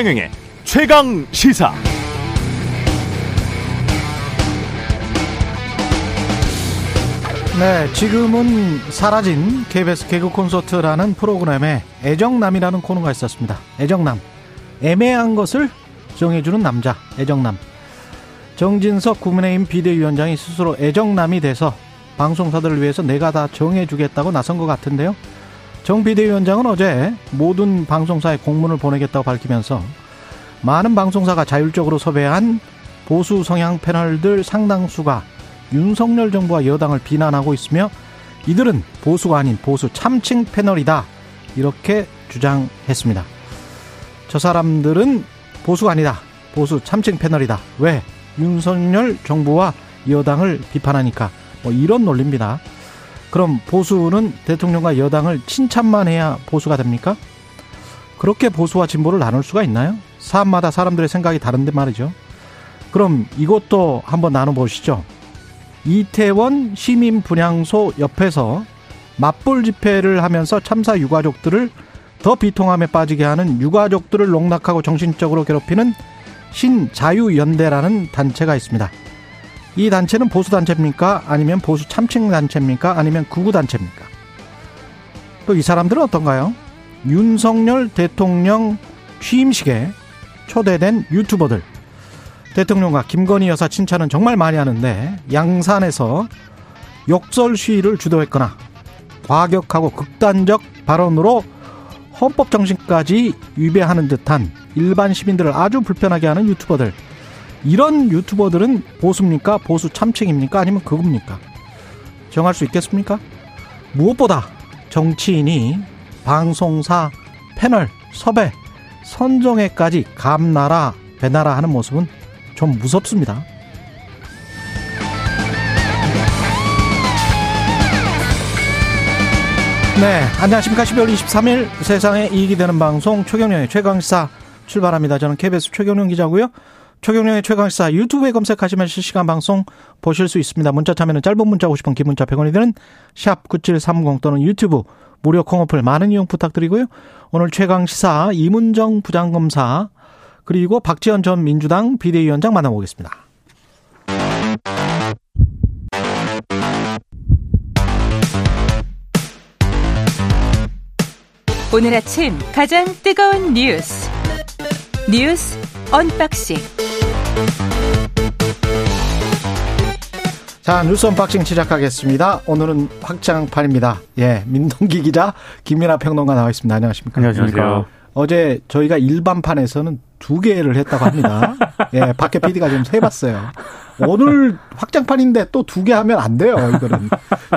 최경영의 최강 시사. 네, 지금은 사라진 KBS 개그 콘서트라는 프로그램에 애정남이라는 코너가 있었습니다. 애정남. 애매한 것을 정해주는 남자, 애정남. 정진석 국민의힘 비대위원장이 스스로 애정남이 돼서 방송사들을 위해서 내가 다 정해주겠다고 나선 것 같은데요. 정 비대위원장은 어제 모든 방송사에 공문을 보내겠다고 밝히면서 많은 방송사가 자율적으로 섭외한 보수 성향 패널들 상당수가 윤석열 정부와 여당을 비난하고 있으며 이들은 보수가 아닌 보수 참칭 패널이다. 이렇게 주장했습니다. 저 사람들은 보수가 아니다. 보수 참칭 패널이다. 왜? 윤석열 정부와 여당을 비판하니까. 뭐 이런 논리입니다. 그럼 보수는 대통령과 여당을 칭찬만 해야 보수가 됩니까? 그렇게 보수와 진보를 나눌 수가 있나요? 사람마다 사람들의 생각이 다른데 말이죠. 그럼 이것도 한번 나눠보시죠. 이태원 시민 분향소 옆에서 맞불 집회를 하면서 참사 유가족들을 더 비통함에 빠지게 하는 유가족들을 농락하고 정신적으로 괴롭히는 신자유연대라는 단체가 있습니다. 이 단체는 보수 단체입니까? 아니면 보수 참칭 단체입니까? 아니면 구구 단체입니까? 또 이 사람들은 어떤가요? 윤석열 대통령 취임식에 초대된 유튜버들. 대통령과 김건희 여사 칭찬은 정말 많이 하는데 양산에서 욕설 시위를 주도했거나 과격하고 극단적 발언으로 헌법 정신까지 위배하는 듯한 일반 시민들을 아주 불편하게 하는 유튜버들. 이런 유튜버들은 보수입니까? 보수 참칭입니까? 아니면 극우입니까? 정할 수 있겠습니까? 무엇보다 정치인이 방송사 패널 섭외 선정에까지 감나라 배나라 하는 모습은 좀 무섭습니다. 네, 안녕하십니까. 12월 23일 세상에 이익이 되는 방송 최경련의 최강시사 출발합니다. 저는 KBS 최경련 기자고요. 최경련의 최강시사 유튜브에 검색하시면 실시간 방송 보실 수 있습니다. 문자 참여는 짧은 문자 50원, 긴 문자 100원이 드는 샵 9730 또는 유튜브 무료 콩어플 많은 이용 부탁드리고요. 오늘 최강시사 이문정 부장검사 그리고 박지원 전 민주당 비대위원장 만나보겠습니다. 오늘 아침 가장 뜨거운 뉴스 뉴스 언박싱 자 뉴스 언박싱 시작하겠습니다. 오늘은 확장판입니다. 예, 민동기 기자 김민아 평론가 나와 있습니다. 안녕하십니까? 안녕하십니까? 어제 저희가 일반판에서는 두 개를 했다고 합니다. 예, 밖에 PD가 좀 세봤어요. 오늘 확장판인데 또 두 개 하면 안 돼요, 이거는.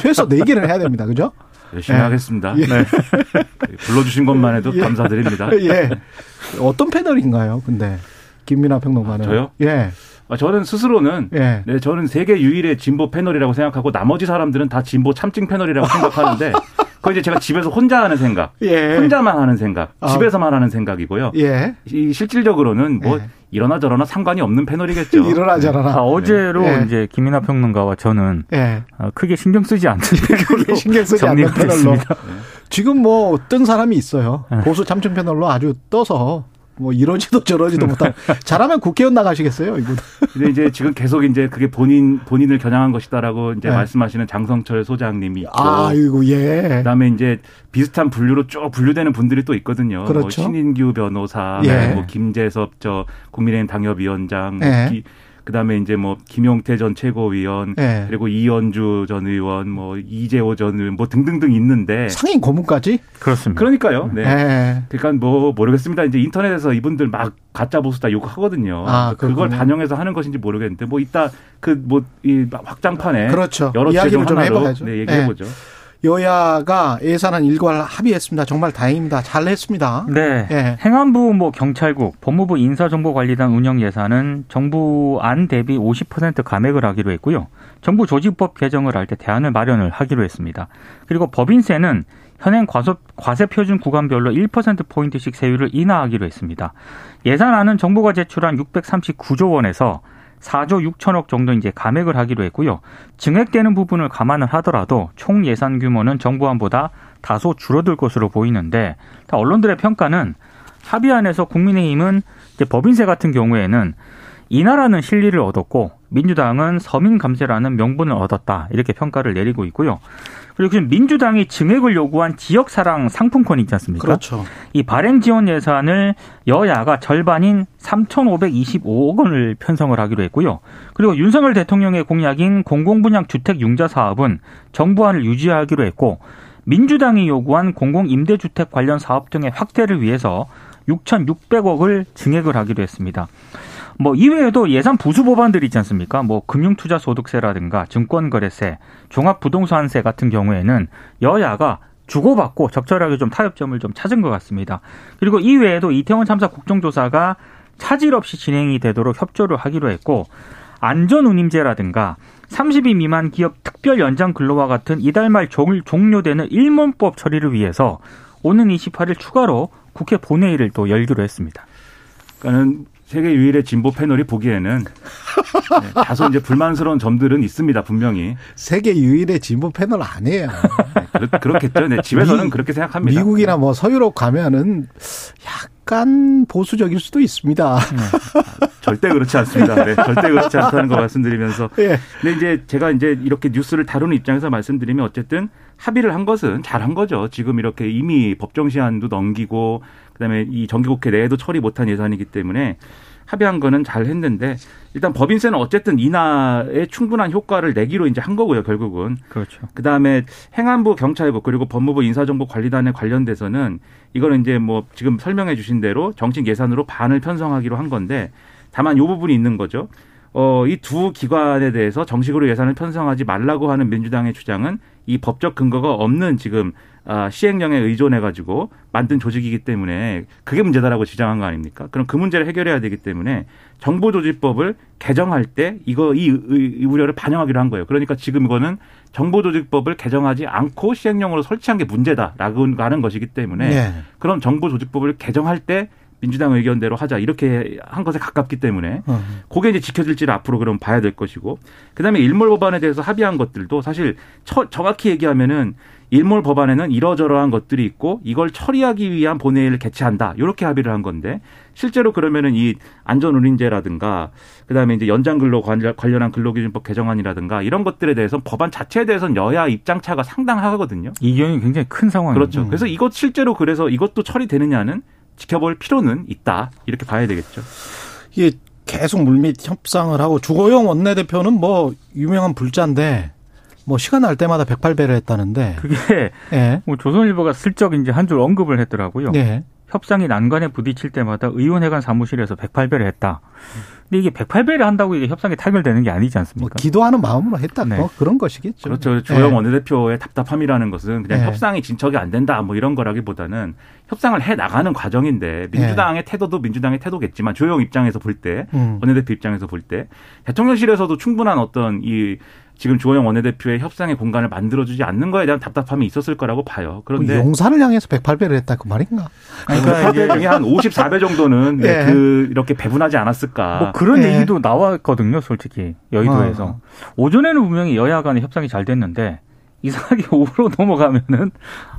최소 네 개를 해야 됩니다. 그죠? 열심히 예. 하겠습니다. 예. 네. 불러주신 것만 해도 예. 감사드립니다. 예. 어떤 패널인가요, 근데? 김민아 평론가는. 아, 저요? 예. 아, 저는 스스로는 예. 네, 저는 세계 유일의 진보 패널이라고 생각하고 나머지 사람들은 다 진보 참칭 패널이라고 생각하는데 그건 이제 제가 집에서 혼자 하는 생각, 예. 혼자만 하는 생각, 아. 집에서만 하는 생각이고요. 예. 이 실질적으로는 뭐 예. 이러나 저러나 상관이 없는 패널이겠죠. 일어나 저러나. 아, 어제로 예. 이제 김이나 평론가와 저는 예. 어, 크게 신경 쓰지 않는 크게 신경 쓰지 않는 패널로. 지금 뭐 어떤 사람이 있어요. 네. 보수 참칭 패널로 아주 떠서 뭐 이러지도 저러지도 못한 잘하면 국회의원 나가시겠어요, 이분. 근데 이제 지금 계속 이제 그게 본인 본인을 겨냥한 것이다라고 이제 네. 말씀하시는 장성철 소장님이 있고 아이고 예. 그다음에 이제 비슷한 분류로 쭉 분류되는 분들이 또 있거든요. 그렇죠. 뭐 신인규 변호사, 예. 뭐 김재섭 저 국민의힘 당협위원장, 뭐 예. 기- 그다음에 이제 뭐 김용태 전 최고위원, 예. 그리고 이현주 전 의원, 뭐 이재호 전 의원, 뭐 등등등 있는데 상임 고문까지? 그렇습니다. 그러니까요. 네. 예. 그러니까 뭐 모르겠습니다. 이제 인터넷에서 이분들 막 가짜 보수다 욕하거든요. 아, 그걸. 반영해서 하는 것인지 모르겠는데 뭐 이따 그 뭐 이 확장판에 그렇죠. 여러 이야기를 좀 하나로 해봐야죠. 네, 얘기해 보죠. 여야가 예산안 일괄 합의했습니다. 정말 다행입니다. 잘했습니다. 네. 예. 행안부 뭐 경찰국, 법무부 인사정보관리단 운영 예산은 정부 안 대비 50% 감액을 하기로 했고요. 정부 조직법 개정을 할 때 대안을 마련을 하기로 했습니다. 그리고 법인세는 현행 과세, 과세 표준 구간별로 1% 포인트씩 세율을 인하하기로 했습니다. 예산안은 정부가 제출한 639조 원에서 4조 6천억 정도 이제 감액을 하기로 했고요. 증액되는 부분을 감안을 하더라도 총 예산 규모는 정부안보다 다소 줄어들 것으로 보이는데 다 언론들의 평가는 합의안에서 국민의힘은 이제 법인세 같은 경우에는 인하라는 실리를 얻었고 민주당은 서민 감세라는 명분을 얻었다 이렇게 평가를 내리고 있고요. 그리고 지금 민주당이 증액을 요구한 지역 사랑 상품권 있지 않습니까? 그렇죠. 이 발행 지원 예산을 여야가 절반인 3,525억 원을 편성을 하기로 했고요. 그리고 윤석열 대통령의 공약인 공공분양 주택 융자 사업은 정부안을 유지하기로 했고 민주당이 요구한 공공임대주택 관련 사업 등의 확대를 위해서 6,600억을 증액을 하기로 했습니다. 뭐 이외에도 예산 부수 법안들이 있지 않습니까? 뭐 금융투자소득세라든가 증권거래세, 종합부동산세 같은 경우에는 여야가 주고받고 적절하게 좀 타협점을 좀 찾은 것 같습니다. 그리고 이외에도 이태원 참사 국정조사가 차질 없이 진행이 되도록 협조를 하기로 했고 안전운임제라든가 30인 미만 기업 특별 연장 근로와 같은 이달 말 종료되는 일문법 처리를 위해서 오는 28일 추가로 국회 본회의를 또 열기로 했습니다. 그러니까는 세계 유일의 진보 패널이 보기에는 네, 다소 이제 불만스러운 점들은 있습니다 분명히. 세계 유일의 진보 패널 아니에요. 네, 그렇, 겠죠 네, 집에서는 미, 그렇게 생각합니다. 미국이나 뭐 서유럽 가면은 약간 보수적일 수도 있습니다. 네. 절대 그렇지 않습니다. 네, 절대 그렇지 않다는 거 말씀드리면서. 예. 근데 이제 제가 이제 이렇게 뉴스를 다루는 입장에서 말씀드리면 어쨌든 합의를 한 것은 잘한 거죠. 지금 이렇게 이미 법정 시한도 넘기고 그다음에 이 정기국회 내에도 처리 못한 예산이기 때문에 합의한 거는 잘 했는데 일단 법인세는 어쨌든 인하에 충분한 효과를 내기로 이제 한 거고요, 결국은. 그렇죠. 그다음에 행안부, 경찰부 그리고 법무부 인사정보관리단에 관련돼서는 이거는 이제 뭐 지금 설명해 주신 대로 정책 예산으로 반을 편성하기로 한 건데 다만 요 부분이 있는 거죠. 어, 이 두 기관에 대해서 정식으로 예산을 편성하지 말라고 하는 민주당의 주장은 이 법적 근거가 없는 지금 아, 시행령에 의존해 가지고 만든 조직이기 때문에 그게 문제다라고 지적한 거 아닙니까? 그럼 그 문제를 해결해야 되기 때문에 정보조직법을 개정할 때 이거 이, 이 우려를 반영하기로 한 거예요. 그러니까 지금 이거는 정보조직법을 개정하지 않고 시행령으로 설치한 게 문제다라고 하는 것이기 때문에 네. 그럼 정보조직법을 개정할 때 민주당 의견대로 하자 이렇게 한 것에 가깝기 때문에 어. 그게 이제 지켜질지를 앞으로 그럼 봐야 될 것이고 그다음에 일몰 법안에 대해서 합의한 것들도 사실 처, 정확히 얘기하면은 일몰 법안에는 이러저러한 것들이 있고 이걸 처리하기 위한 본회의를 개최한다 이렇게 합의를 한 건데 실제로 그러면은 이 안전운임제라든가 그다음에 이제 연장근로 관련한 근로기준법 개정안이라든가 이런 것들에 대해서 법안 자체에 대해서는 여야 입장 차가 상당하거든요. 이견이 굉장히 큰 상황이죠. 그렇죠. 음. 그래서 이것 실제로 그래서 이것도 처리되느냐는 지켜볼 필요는 있다. 이렇게 봐야 되겠죠. 이게 계속 물밑 협상을 하고 주호영 원내대표는 뭐 유명한 불자인데 뭐 시간 날 때마다 108배를 했다는데 그게 예. 뭐 조선일보가 슬쩍 이제 한 줄 언급을 했더라고요. 네. 협상이 난관에 부딪힐 때마다 의원회관 사무실에서 108배를 했다. 근데 이게 108배를 한다고 이게 협상이 타결되는 게 아니지 않습니까? 뭐 기도하는 마음으로 했다. 네. 뭐 그런 것이겠죠. 그렇죠. 조영 네. 원내대표의 답답함이라는 것은 그냥 네. 협상이 진척이 안 된다 뭐 이런 거라기보다는 협상을 해 나가는 과정인데 민주당의 네. 태도도 민주당의 태도겠지만 조영 입장에서 볼 때, 음. 원내대표 입장에서 볼 때 대통령실에서도 충분한 어떤 이 지금 주호영 원내대표의 협상의 공간을 만들어주지 않는 거에 대한 답답함이 있었을 거라고 봐요. 그런데 뭐 용산을 향해서 108배를 했다 그 말인가? 그러니까 이게 중에 한 54배 정도는 네. 그 이렇게 배분하지 않았을까? 뭐 그런 네. 얘기도 나왔거든요, 솔직히 여의도에서 어. 오전에는 분명히 여야 간의 협상이 잘 됐는데 이상하게 오후로 넘어가면은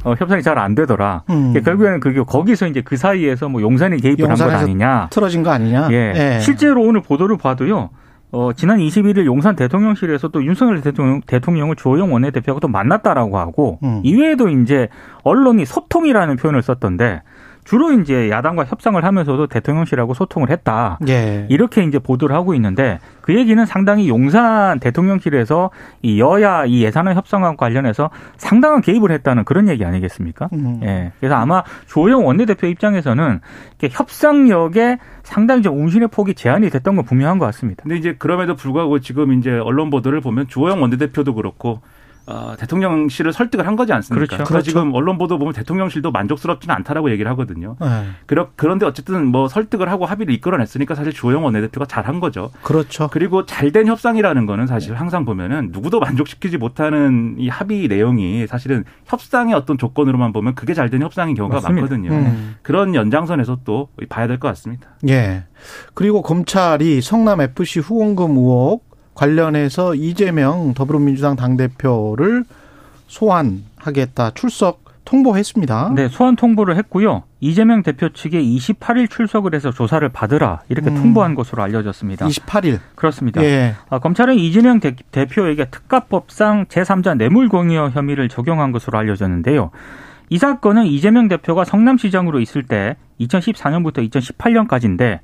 어, 협상이 잘 안 되더라. 음. 결국에는 그게 거기서 이제 그 사이에서 뭐 용산이 개입을 한 것 아니냐. 틀어진 거 아니냐. 예. 예. 실제로 오늘 보도를 봐도요. 어, 지난 21일 용산 대통령실에서 또 윤석열 대통령, 대통령을 조영 원내대표하고 또 만났다라고 하고 음. 이외에도 이제 언론이 소통이라는 표현을 썼던데 주로 이제 야당과 협상을 하면서도 대통령실하고 소통을 했다. 예. 이렇게 이제 보도를 하고 있는데 그 얘기는 상당히 용산 대통령실에서 이 여야 이 예산안 협상과 관련해서 상당한 개입을 했다는 그런 얘기 아니겠습니까? 음. 예. 그래서 아마 조영 원내대표 입장에서는 협상력에 상당히 좀 운신의 폭이 제한이 됐던 건 분명한 것 같습니다. 근데 이제 그럼에도 불구하고 지금 이제 언론 보도를 보면 조영 원내대표도 그렇고 어, 대통령실을 설득을 한 거지 않습니까? 그렇죠. 그래서 지금 언론 보도 보면 대통령실도 만족스럽지는 않다라고 얘기를 하거든요. 네. 그러, 그런데 어쨌든 뭐 설득을 하고 합의를 이끌어냈으니까 사실 조영 원내대표가 잘한 거죠. 그렇죠. 그리고 잘된 협상이라는 거는 사실 항상 보면은 누구도 만족시키지 못하는 이 합의 내용이 사실은 협상의 어떤 조건으로만 보면 그게 잘된 협상인 경우가 맞습니다. 많거든요. 음. 그런 연장선에서 또 봐야 될 것 같습니다. 예. 그리고 검찰이 성남 FC 후원금 의혹 관련해서 이재명 더불어민주당 당대표를 소환하겠다. 출석 통보했습니다. 네, 소환 통보를 했고요. 이재명 대표 측에 28일 출석을 해서 조사를 받으라 이렇게 음. 통보한 것으로 알려졌습니다. 28일. 그렇습니다. 예. 아, 검찰은 이재명 대, 대표에게 특가법상 제3자 뇌물공여 혐의를 적용한 것으로 알려졌는데요. 이 사건은 이재명 대표가 성남시장으로 있을 때 2014년부터 2018년까지인데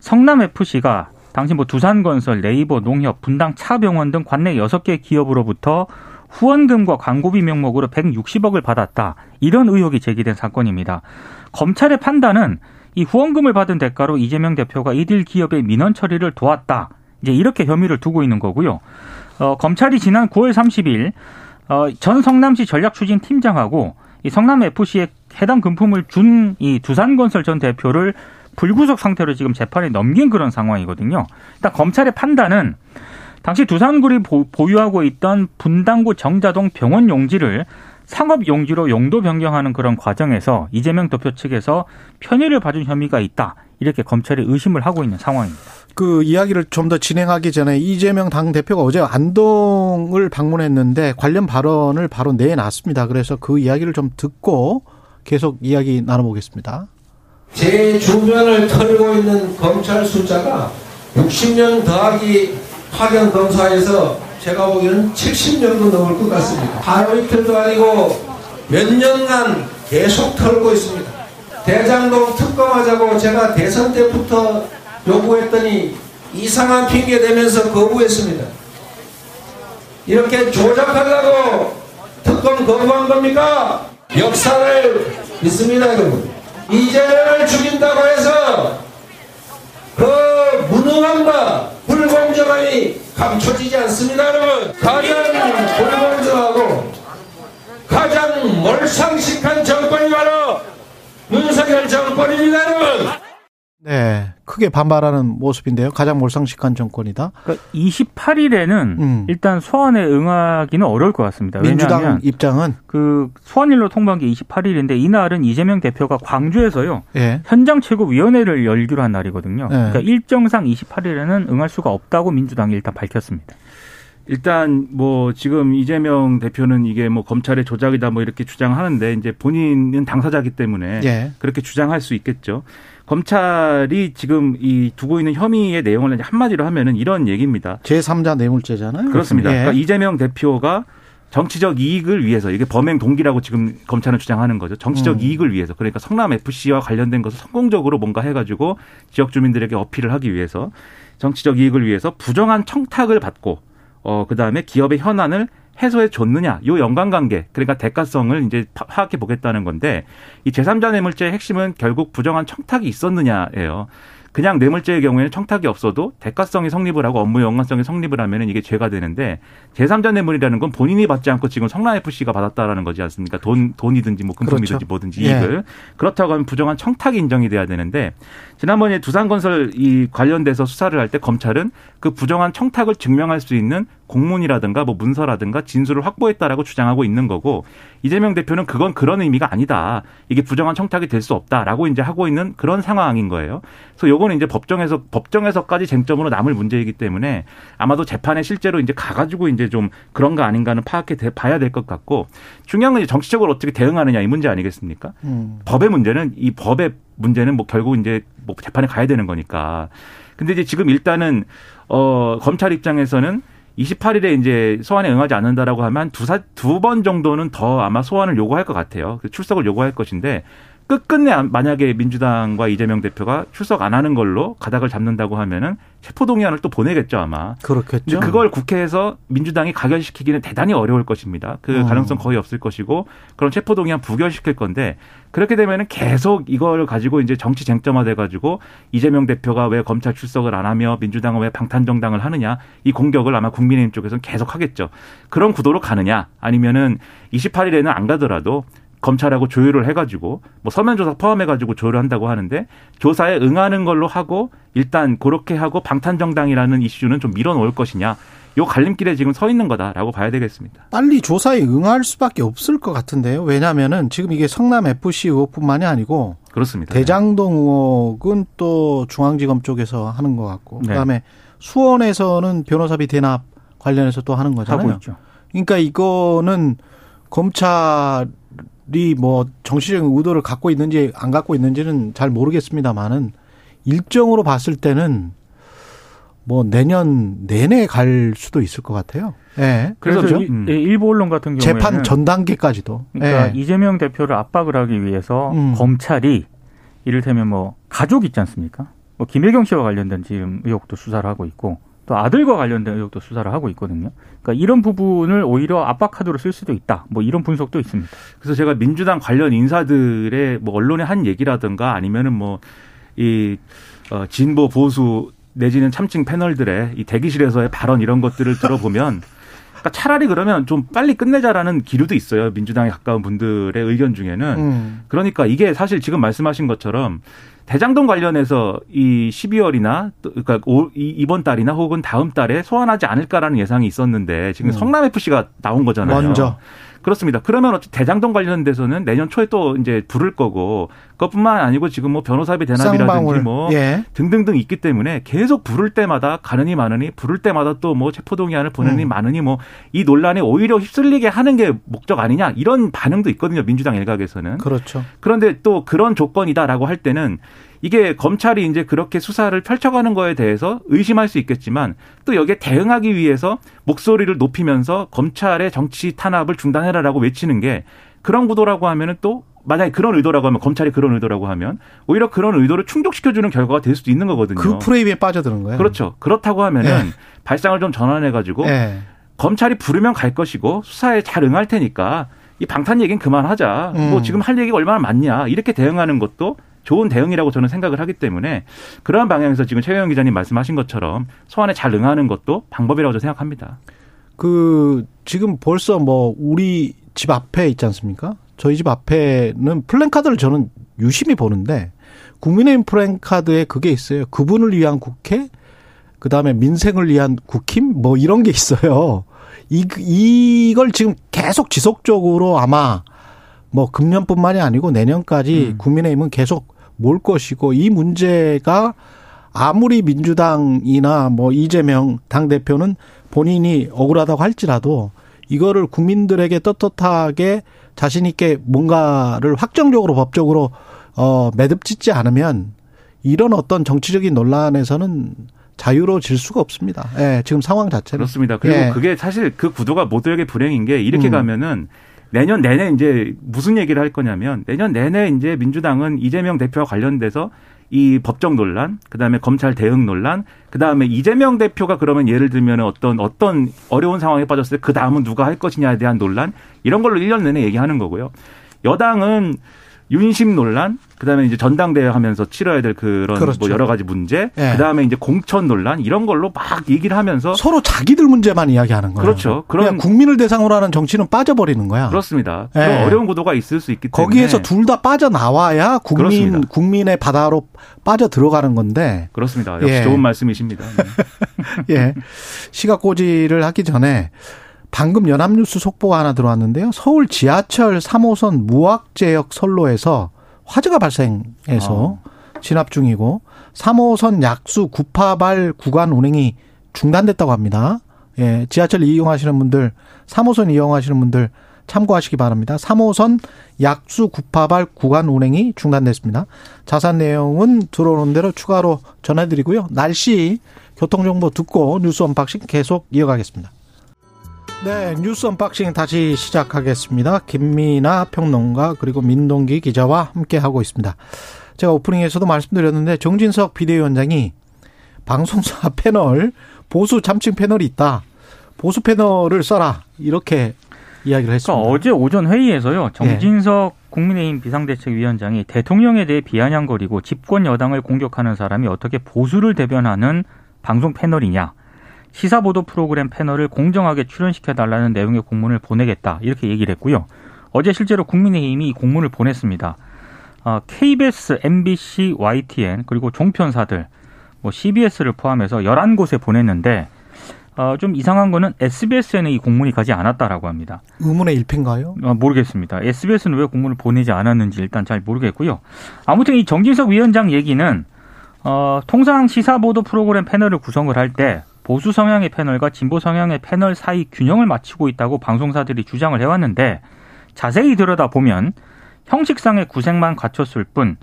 성남FC가 당시 뭐 두산건설, 네이버, 농협, 분당 차병원 등 관내 6개 기업으로부터 후원금과 광고비 명목으로 160억을 받았다. 이런 의혹이 제기된 사건입니다. 검찰의 판단은 이 후원금을 받은 대가로 이재명 대표가 이들 기업의 민원 처리를 도왔다. 이제 이렇게 혐의를 두고 있는 거고요. 어, 검찰이 지난 9월 30일 어, 전 성남시 전략추진 팀장하고 이 성남 FC에 해당 금품을 준 이 두산건설 전 대표를 불구속 상태로 지금 재판에 넘긴 그런 상황이거든요. 일단 검찰의 판단은 당시 두산굴이 보- 보유하고 있던 분당구 정자동 병원 용지를 상업 용지로 용도 변경하는 그런 과정에서 이재명 대표 측에서 편의를 봐준 혐의가 있다. 이렇게 검찰이 의심을 하고 있는 상황입니다. 그 이야기를 좀 더 진행하기 전에 이재명 당 대표가 어제 안동을 방문했는데 관련 발언을 바로 내놨습니다. 그래서 그 이야기를 좀 듣고 계속 이야기 나눠보겠습니다. 제 주변을 털고 있는 검찰 숫자가 60년 더하기 파견 검사에서 제가 보기에는 70년도 넘을 것 같습니다. 하루 이틀도 아니고 몇 년간 계속 털고 있습니다. 대장동 특검하자고 제가 대선 때부터 요구했더니 이상한 핑계 대면서 거부했습니다. 이렇게 조작하려고 특검 거부한 겁니까? 역사를 믿습니다, 여러분. 이재명을 죽인다고 해서 그 무능함과 불공정함이 감춰지지 않습니다, 여러분. 가장 불공정하고 가장 몰상식한 정권이 바로 윤석열 정권입니다, 여러분. 네, 크게 반발하는 모습인데요. 가장 몰상식한 정권이다. 그러니까 28일에는 음. 일단 소환에 응하기는 어려울 것 같습니다. 민주당 왜냐하면 입장은 그 소환일로 통보한 게 28일인데 이날은 이재명 대표가 광주에서요 예, 현장 최고위원회를 열기로 한 날이거든요. 네. 그러니까 일정상 28일에는 응할 수가 없다고 민주당이 일단 밝혔습니다. 일단 뭐 지금 이재명 대표는 이게 뭐 검찰의 조작이다 뭐 이렇게 주장하는데 이제 본인은 당사자기 때문에 예, 그렇게 주장할 수 있겠죠. 검찰이 지금 이 두고 있는 혐의의 내용을 한마디로 하면은 이런 얘기입니다. 제3자 뇌물죄잖아요. 그렇습니다. 예. 그러니까 이재명 대표가 정치적 이익을 위해서 이게 범행 동기라고 지금 검찰은 주장하는 거죠. 정치적 음. 이익을 위해서 그러니까 성남 FC와 관련된 것을 성공적으로 뭔가 해가지고 지역 주민들에게 어필을 하기 위해서 정치적 이익을 위해서 부정한 청탁을 받고 어 그다음에 기업의 현안을 해소해 줬느냐 요 연관관계 그러니까 대가성을 이제 파- 파악해 보겠다는 건데 이 제3자 뇌물죄의 핵심은 결국 부정한 청탁이 있었느냐예요. 그냥 뇌물죄의 경우에는 청탁이 없어도 대가성이 성립을 하고 업무 연관성이 성립을 하면은 이게 죄가 되는데 제3자 뇌물이라는 건 본인이 받지 않고 지금 성남 FC가 받았다라는 거지 않습니까? 돈 돈이든지 뭐 금품이든지 그렇죠. 뭐든지 예. 이익을 그렇다고 하면 부정한 청탁이 인정이 돼야 되는데 지난번에 두산건설 이 관련돼서 수사를 할 때 검찰은 그 부정한 청탁을 증명할 수 있는 공문이라든가 뭐 문서라든가 진술을 확보했다라고 주장하고 있는 거고 이재명 대표는 그건 그런 의미가 아니다. 이게 부정한 청탁이 될 수 없다라고 이제 하고 있는 그런 상황인 거예요. 그래서 요거는 이제 법정에서 법정에서까지 쟁점으로 남을 문제이기 때문에 아마도 재판에 실제로 이제 가가지고 이제 좀 그런 거 아닌가는 파악해 대- 봐야 될 것 같고 중요한 건 이제 정치적으로 어떻게 대응하느냐 이 문제 아니겠습니까? 음. 법의 문제는 이 법의 문제는 뭐 결국 이제 뭐 재판에 가야 되는 거니까. 근데 이제 지금 일단은 어 검찰 입장에서는 28일에 이제 소환에 응하지 않는다라고 하면 두두 번 정도는 더 아마 소환을 요구할 것 같아요. 그 출석을 요구할 것인데 끝끝내 안- 만약에 민주당과 이재명 대표가 출석 안 하는 걸로 가닥을 잡는다고 하면은 체포동의안을 또 보내겠죠 아마. 그렇겠죠. 근데 그걸 국회에서 민주당이 가결시키기는 대단히 어려울 것입니다. 그 음. 가능성 거의 없을 것이고 그런 체포동의안 부결시킬 건데 그렇게 되면은 계속 이걸 가지고 이제 정치 쟁점화돼 가지고 이재명 대표가 왜 검찰 출석을 안 하며 민주당은 왜 방탄 정당을 하느냐 이 공격을 아마 국민의힘 쪽에서는 계속 하겠죠. 그런 구도로 가느냐 아니면은 28일에는 안 가더라도 검찰하고 조율을 해가지고 뭐 서면 조사 포함해가지고 조율을 한다고 하는데 조사에 응하는 걸로 하고 일단 그렇게 하고 방탄 정당이라는 이슈는 좀 밀어놓을 것이냐 요 갈림길에 지금 서 있는 거다라고 봐야 되겠습니다. 빨리 조사에 응할 수밖에 없을 것 같은데요. 왜냐하면은 지금 이게 성남 FC 의혹뿐만이 아니고 그렇습니다. 대장동 의혹은 또 중앙지검 쪽에서 하는 것 같고 네. 그다음에 수원에서는 변호사비 대납 관련해서 또 하는 하고 거잖아요. 있죠. 그러니까 이거는 검찰 이뭐 정치적인 의도를 갖고 있는지 안 갖고 있는지는 잘 모르겠습니다만은 일정으로 봤을 때는 뭐 내년 내내 갈 수도 있을 것 같아요. 예. 네. 그래서 그렇죠? 이, 음. 일부 언론 같은 경우에는 재판 전 단계까지도. 그러니까 네. 이재명 대표를 압박을 하기 위해서 음. 검찰이 이를테면 뭐 가족 있지 않습니까? 뭐 김혜경 씨와 관련된 지금 의혹도 수사를 하고 있고 또 아들과 관련된 의혹도 수사를 하고 있거든요. 그러니까 이런 부분을 오히려 압박 카드로 쓸 수도 있다. 뭐 이런 분석도 있습니다. 그래서 제가 민주당 관련 인사들의 뭐 언론에 한 얘기라든가 아니면은 뭐이 어, 진보 보수 내지는 참칭 패널들의 이 대기실에서의 발언 이런 것들을 들어보면 그러니까 차라리 그러면 좀 빨리 끝내자라는 기류도 있어요. 민주당에 가까운 분들의 의견 중에는. 음. 그러니까 이게 사실 지금 말씀하신 것처럼 대장동 관련해서 이 12월이나 그러니까 이번 달이나 혹은 다음 달에 소환하지 않을까라는 예상이 있었는데 지금 음. 성남 FC가 나온 거잖아요. 먼저. 그렇습니다. 그러면 대장동 관련돼서는 내년 초에 또 이제 부를 거고 그것뿐만 아니고 지금 뭐 변호사비 대납이라든지 쌍방울. 뭐 예. 등등등 있기 때문에 계속 부를 때마다 가느니 마느니 부를 때마다 또 뭐 체포동의안을 보내니 음. 마느니 뭐 이 논란에 오히려 휩쓸리게 하는 게 목적 아니냐 이런 반응도 있거든요. 민주당 일각에서는. 그렇죠. 그런데 또 그런 조건이다라고 할 때는 이게 검찰이 이제 그렇게 수사를 펼쳐가는 거에 대해서 의심할 수 있겠지만 또 여기에 대응하기 위해서 목소리를 높이면서 검찰의 정치 탄압을 중단해라라고 외치는 게 그런 구도라고 하면은 또 만약에 그런 의도라고 하면 검찰이 그런 의도라고 하면 오히려 그런 의도를 충족시켜주는 결과가 될 수도 있는 거거든요. 그 프레임에 빠져드는 거예요. 그렇죠. 그렇다고 하면은 네. 발상을 좀 전환해가지고 네. 검찰이 부르면 갈 것이고 수사에 잘 응할 테니까 이 방탄 얘기는 그만하자. 뭐 음. 뭐 지금 할 얘기가 얼마나 많냐 이렇게 대응하는 것도 좋은 대응이라고 저는 생각을 하기 때문에 그러한 방향에서 지금 최영 기자님 말씀하신 것처럼 소환에 잘 응하는 것도 방법이라고 저는 생각합니다. 그 지금 벌써 뭐 우리 집 앞에 있지 않습니까? 저희 집 앞에는 플랜카드를 저는 유심히 보는데 국민의힘 플랜카드에 그게 있어요. 그분을 위한 국회, 그 다음에 민생을 위한 국힘, 뭐 이런 게 있어요. 이, 이걸 지금 계속 지속적으로 아마 뭐 금년뿐만이 아니고 내년까지 음. 국민의힘은 계속 몰 것이고 이 문제가 아무리 민주당이나 뭐 이재명 당 대표는 본인이 억울하다고 할지라도 이거를 국민들에게 떳떳하게 자신 있게 뭔가를 확정적으로 법적으로 어 매듭짓지 않으면 이런 어떤 정치적인 논란에서는 자유로워질 수가 없습니다. 예, 지금 상황 자체는 그렇습니다. 그리고 예. 그게 사실 그 구도가 모두에게 불행인 게 이렇게 음. 가면은 내년 내내 이제 무슨 얘기를 할 거냐면 내년 내내 이제 민주당은 이재명 대표와 관련돼서 이 법적 논란, 그다음에 검찰 대응 논란, 그다음에 이재명 대표가 그러면 예를 들면 어떤 어떤 어려운 상황에 빠졌을 때 그 다음은 누가 할 것이냐에 대한 논란 이런 걸로 1년 내내 얘기하는 거고요. 여당은 윤심 논란, 그다음에 이제 전당대회 하면서 치러야 될 그런 그렇죠. 뭐 여러 가지 문제, 네. 그다음에 이제 공천 논란 이런 걸로 막 얘기를 하면서 서로 자기들 문제만 이야기하는 거예요. 그렇죠. 그런 국민을 대상으로 하는 정치는 빠져버리는 거야. 그렇습니다. 네. 그런 어려운 구도가 있을 수 있기 때문에 거기에서 둘 다 빠져 나와야 국민 그렇습니다. 국민의 바다로 빠져 들어가는 건데. 그렇습니다. 역시 예. 좋은 말씀이십니다. 네. 예. 시각 고지를 하기 전에 방금 연합뉴스 속보가 하나 들어왔는데요. 서울 지하철 3호선 무학제역 선로에서 화재가 발생해서 아. 진압 중이고 3호선 약수 구파발 구간 운행이 중단됐다고 합니다. 예, 지하철 이용하시는 분들, 3호선 이용하시는 분들 참고하시기 바랍니다. 3호선 약수 구파발 구간 운행이 중단됐습니다. 자세한 내용은 들어오는 대로 추가로 전해드리고요. 날씨 교통정보 듣고 뉴스 언박싱 계속 이어가겠습니다. 네, 뉴스 언박싱 다시 시작하겠습니다. 김민아 평론가 그리고 민동기 기자와 함께 하고 있습니다. 제가 오프닝에서도 말씀드렸는데 정진석 비대위원장이 방송사 패널 보수 참칭 패널이 있다. 보수 패널을 써라 이렇게 이야기를 했습니다. 그러니까 어제 오전 회의에서요. 정진석 네. 국민의힘 비상대책위원장이 대통령에 대해 비아냥거리고 집권 여당을 공격하는 사람이 어떻게 보수를 대변하는 방송 패널이냐. 시사보도 프로그램 패널을 공정하게 출연시켜달라는 내용의 공문을 보내겠다 이렇게 얘기를 했고요. 어제 실제로 국민의힘이 공문을 보냈습니다. 어, KBS, MBC, YTN 그리고 종편사들 뭐 CBS를 포함해서 11곳에 보냈는데 어, 좀 이상한 거는 SBS에는 이 공문이 가지 않았다라고 합니다. 의문의 일패인가요? 어, 모르겠습니다. SBS는 왜 공문을 보내지 않았는지 일단 잘 모르겠고요. 아무튼 이 정진석 위원장 얘기는 어, 통상 시사보도 프로그램 패널을 구성을 할 때 보수 성향의 패널과 진보 성향의 패널 사이 균형을 맞추고 있다고 방송사들이 주장을 해왔는데 자세히 들여다보면 형식상의 구색만 갖췄을 뿐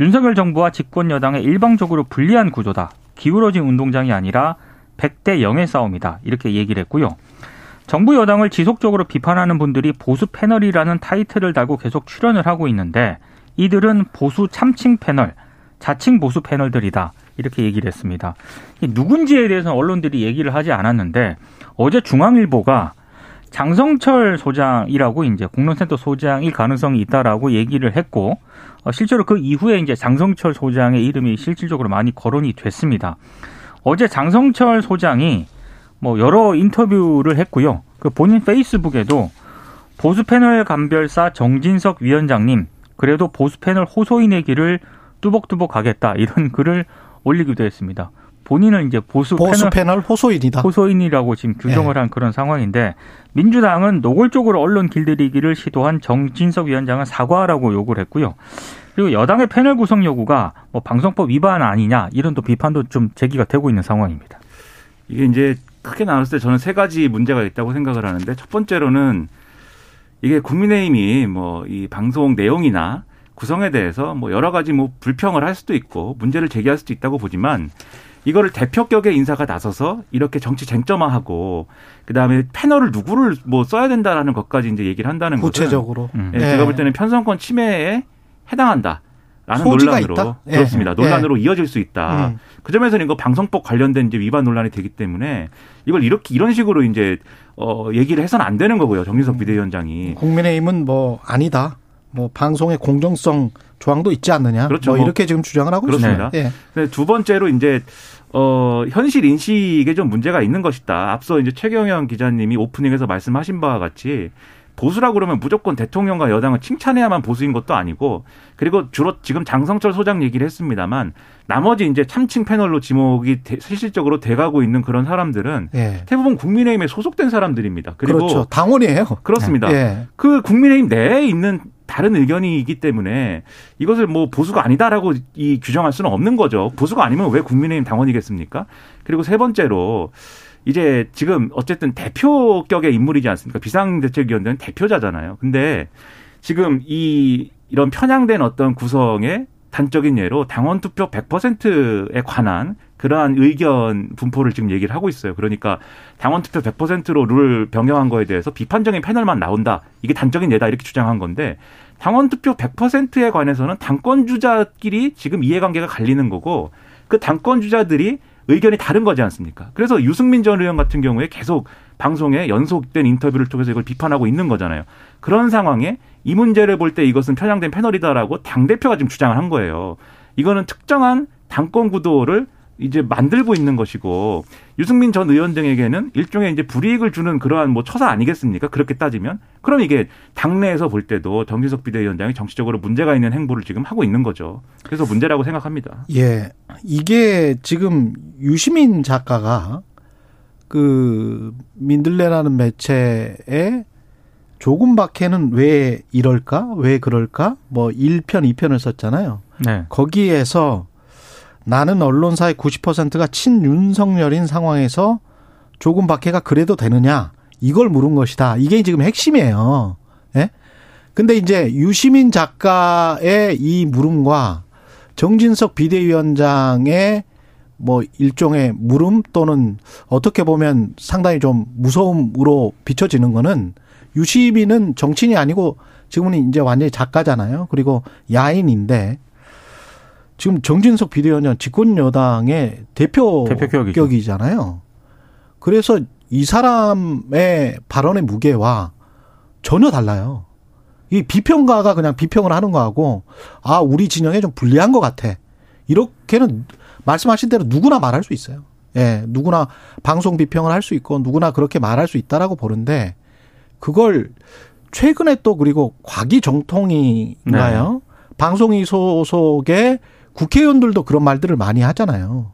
윤석열 정부와 집권 여당의 일방적으로 불리한 구조다. 기울어진 운동장이 아니라 100대 0의 싸움이다. 이렇게 얘기를 했고요. 정부 여당을 지속적으로 비판하는 분들이 보수 패널이라는 타이틀을 달고 계속 출연을 하고 있는데 이들은 보수 참칭 패널, 자칭 보수 패널들이다. 이렇게 얘기를 했습니다. 누군지에 대해서는 언론들이 얘기를 하지 않았는데 어제 중앙일보가 장성철 소장이라고 이제 공론센터 소장일 가능성이 있다라고 얘기를 했고 어, 실제로 그 이후에 이제 장성철 소장의 이름이 실질적으로 많이 거론이 됐습니다. 어제 장성철 소장이 뭐 여러 인터뷰를 했고요. 그 본인 페이스북에도 보수 패널 감별사 정진석 위원장님 그래도 보수 패널 호소인의 길을 뚜벅뚜벅 가겠다 이런 글을 올리기도 했습니다. 본인은 이제 보수, 보수 패널, 패널 호소인이다. 호소인이라고 지금 규정을 네. 한 그런 상황인데 민주당은 노골적으로 언론 길들이기를 시도한 정진석 위원장은 사과하라고 요구를 했고요. 그리고 여당의 패널 구성 요구가 뭐 방송법 위반 아니냐 이런 또 비판도 좀 제기가 되고 있는 상황입니다. 이게 이제 크게 나눴을 때 저는 세 가지 문제가 있다고 생각을 하는데 첫 번째로는 이게 국민의힘이 뭐 이 방송 내용이나 구성에 대해서 뭐 여러 가지 뭐 불평을 할 수도 있고 문제를 제기할 수도 있다고 보지만 이거를 대표격의 인사가 나서서 이렇게 정치 쟁점화하고 그다음에 패널을 누구를 뭐 써야 된다라는 것까지 이제 얘기를 한다는 구체적으로. 음. 예, 네. 제가 볼 때는 편성권 침해에 해당한다. 라는 논란으로 있다? 예. 그렇습니다. 논란으로 이어질 수 있다. 음. 그 점에서는 이거 방송법 관련된 이제 위반 논란이 되기 때문에 이걸 이렇게 이런 식으로 이제 어 얘기를 해서는 안 되는 거고요. 정진석 음. 비대위원장이 국민의힘은 뭐 아니다. 뭐 방송의 공정성 조항도 있지 않느냐. 그렇죠. 뭐뭐 이렇게 지금 주장을 하고 그렇습니다. 있습니다. 예. 근데 두 번째로 이제 어 현실 인식에 좀 문제가 있는 것이다. 앞서 이제 최경영 기자님이 오프닝에서 말씀하신 바와 같이 보수라고 그러면 무조건 대통령과 여당을 칭찬해야만 보수인 것도 아니고 그리고 주로 지금 장성철 소장 얘기를 했습니다만 나머지 이제 참칭 패널로 지목이 대- 실질적으로 돼가고 있는 그런 사람들은 예. 대부분 국민의힘에 소속된 사람들입니다. 그리고 그렇죠. 당원이에요. 그렇습니다. 예. 그 국민의힘 내에 있는 다른 의견이기 때문에 이것을 뭐 보수가 아니다라고 이 규정할 수는 없는 거죠. 보수가 아니면 왜 국민의힘 당원이겠습니까? 그리고 세 번째로 이제 지금 어쨌든 대표격의 인물이지 않습니까? 비상대책위원회는 대표자잖아요. 근데 지금 이 이런 편향된 어떤 구성의 단적인 예로 당원 투표 100%에 관한 그러한 의견 분포를 지금 얘기를 하고 있어요. 그러니까 당원 투표 100%로 룰을 변경한 거에 대해서 비판적인 패널만 나온다. 이게 단적인 예다 이렇게 주장한 건데 당원 투표 100%에 관해서는 당권 주자끼리 지금 이해관계가 갈리는 거고 그 당권 주자들이 의견이 다른 거지 않습니까? 그래서 유승민 전 의원 같은 경우에 계속 방송에 연속된 인터뷰를 통해서 이걸 비판하고 있는 거잖아요. 그런 상황에 이 문제를 볼 때 이것은 편향된 패널이다라고 당대표가 지금 주장을 한 거예요. 이거는 특정한 당권 구도를 이제 만들고 있는 것이고 유승민 전 의원 등에게는 일종의 이제 불이익을 주는 그러한 뭐 처사 아니겠습니까? 그렇게 따지면 그럼 이게 당내에서 볼 때도 정진석 비대위원장이 정치적으로 문제가 있는 행보를 지금 하고 있는 거죠. 그래서 문제라고 생각합니다. 예. 이게 지금 유시민 작가가 그 민들레라는 매체에 조금 박해는 왜 이럴까? 왜 그럴까? 뭐 1편, 2편을 썼잖아요. 네. 거기에서 나는 언론사의 90%가 친윤석열인 상황에서 조금 박해가 그래도 되느냐? 이걸 물은 것이다. 이게 지금 핵심이에요. 예? 근데 이제 유시민 작가의 이 물음과 정진석 비대위원장의 뭐 일종의 물음 또는 어떻게 보면 상당히 좀 무서움으로 비춰지는 거는 유시민은 정치인이 아니고 지금은 이제 완전히 작가잖아요. 그리고 야인인데 지금 정진석 비대위원장 집권 여당의 대표. 격이잖아요. 그래서 이 사람의 발언의 무게와 전혀 달라요. 이 비평가가 그냥 비평을 하는 거하고 아 우리 진영에 좀 불리한 것 같아. 이렇게는 말씀하신 대로 누구나 말할 수 있어요. 예, 누구나 방송 비평을 할 수 있고 누구나 그렇게 말할 수 있다라고 보는데 그걸 최근에 또 그리고 과기 정통인가요? 방송이 소속의 국회의원들도 그런 말들을 많이 하잖아요.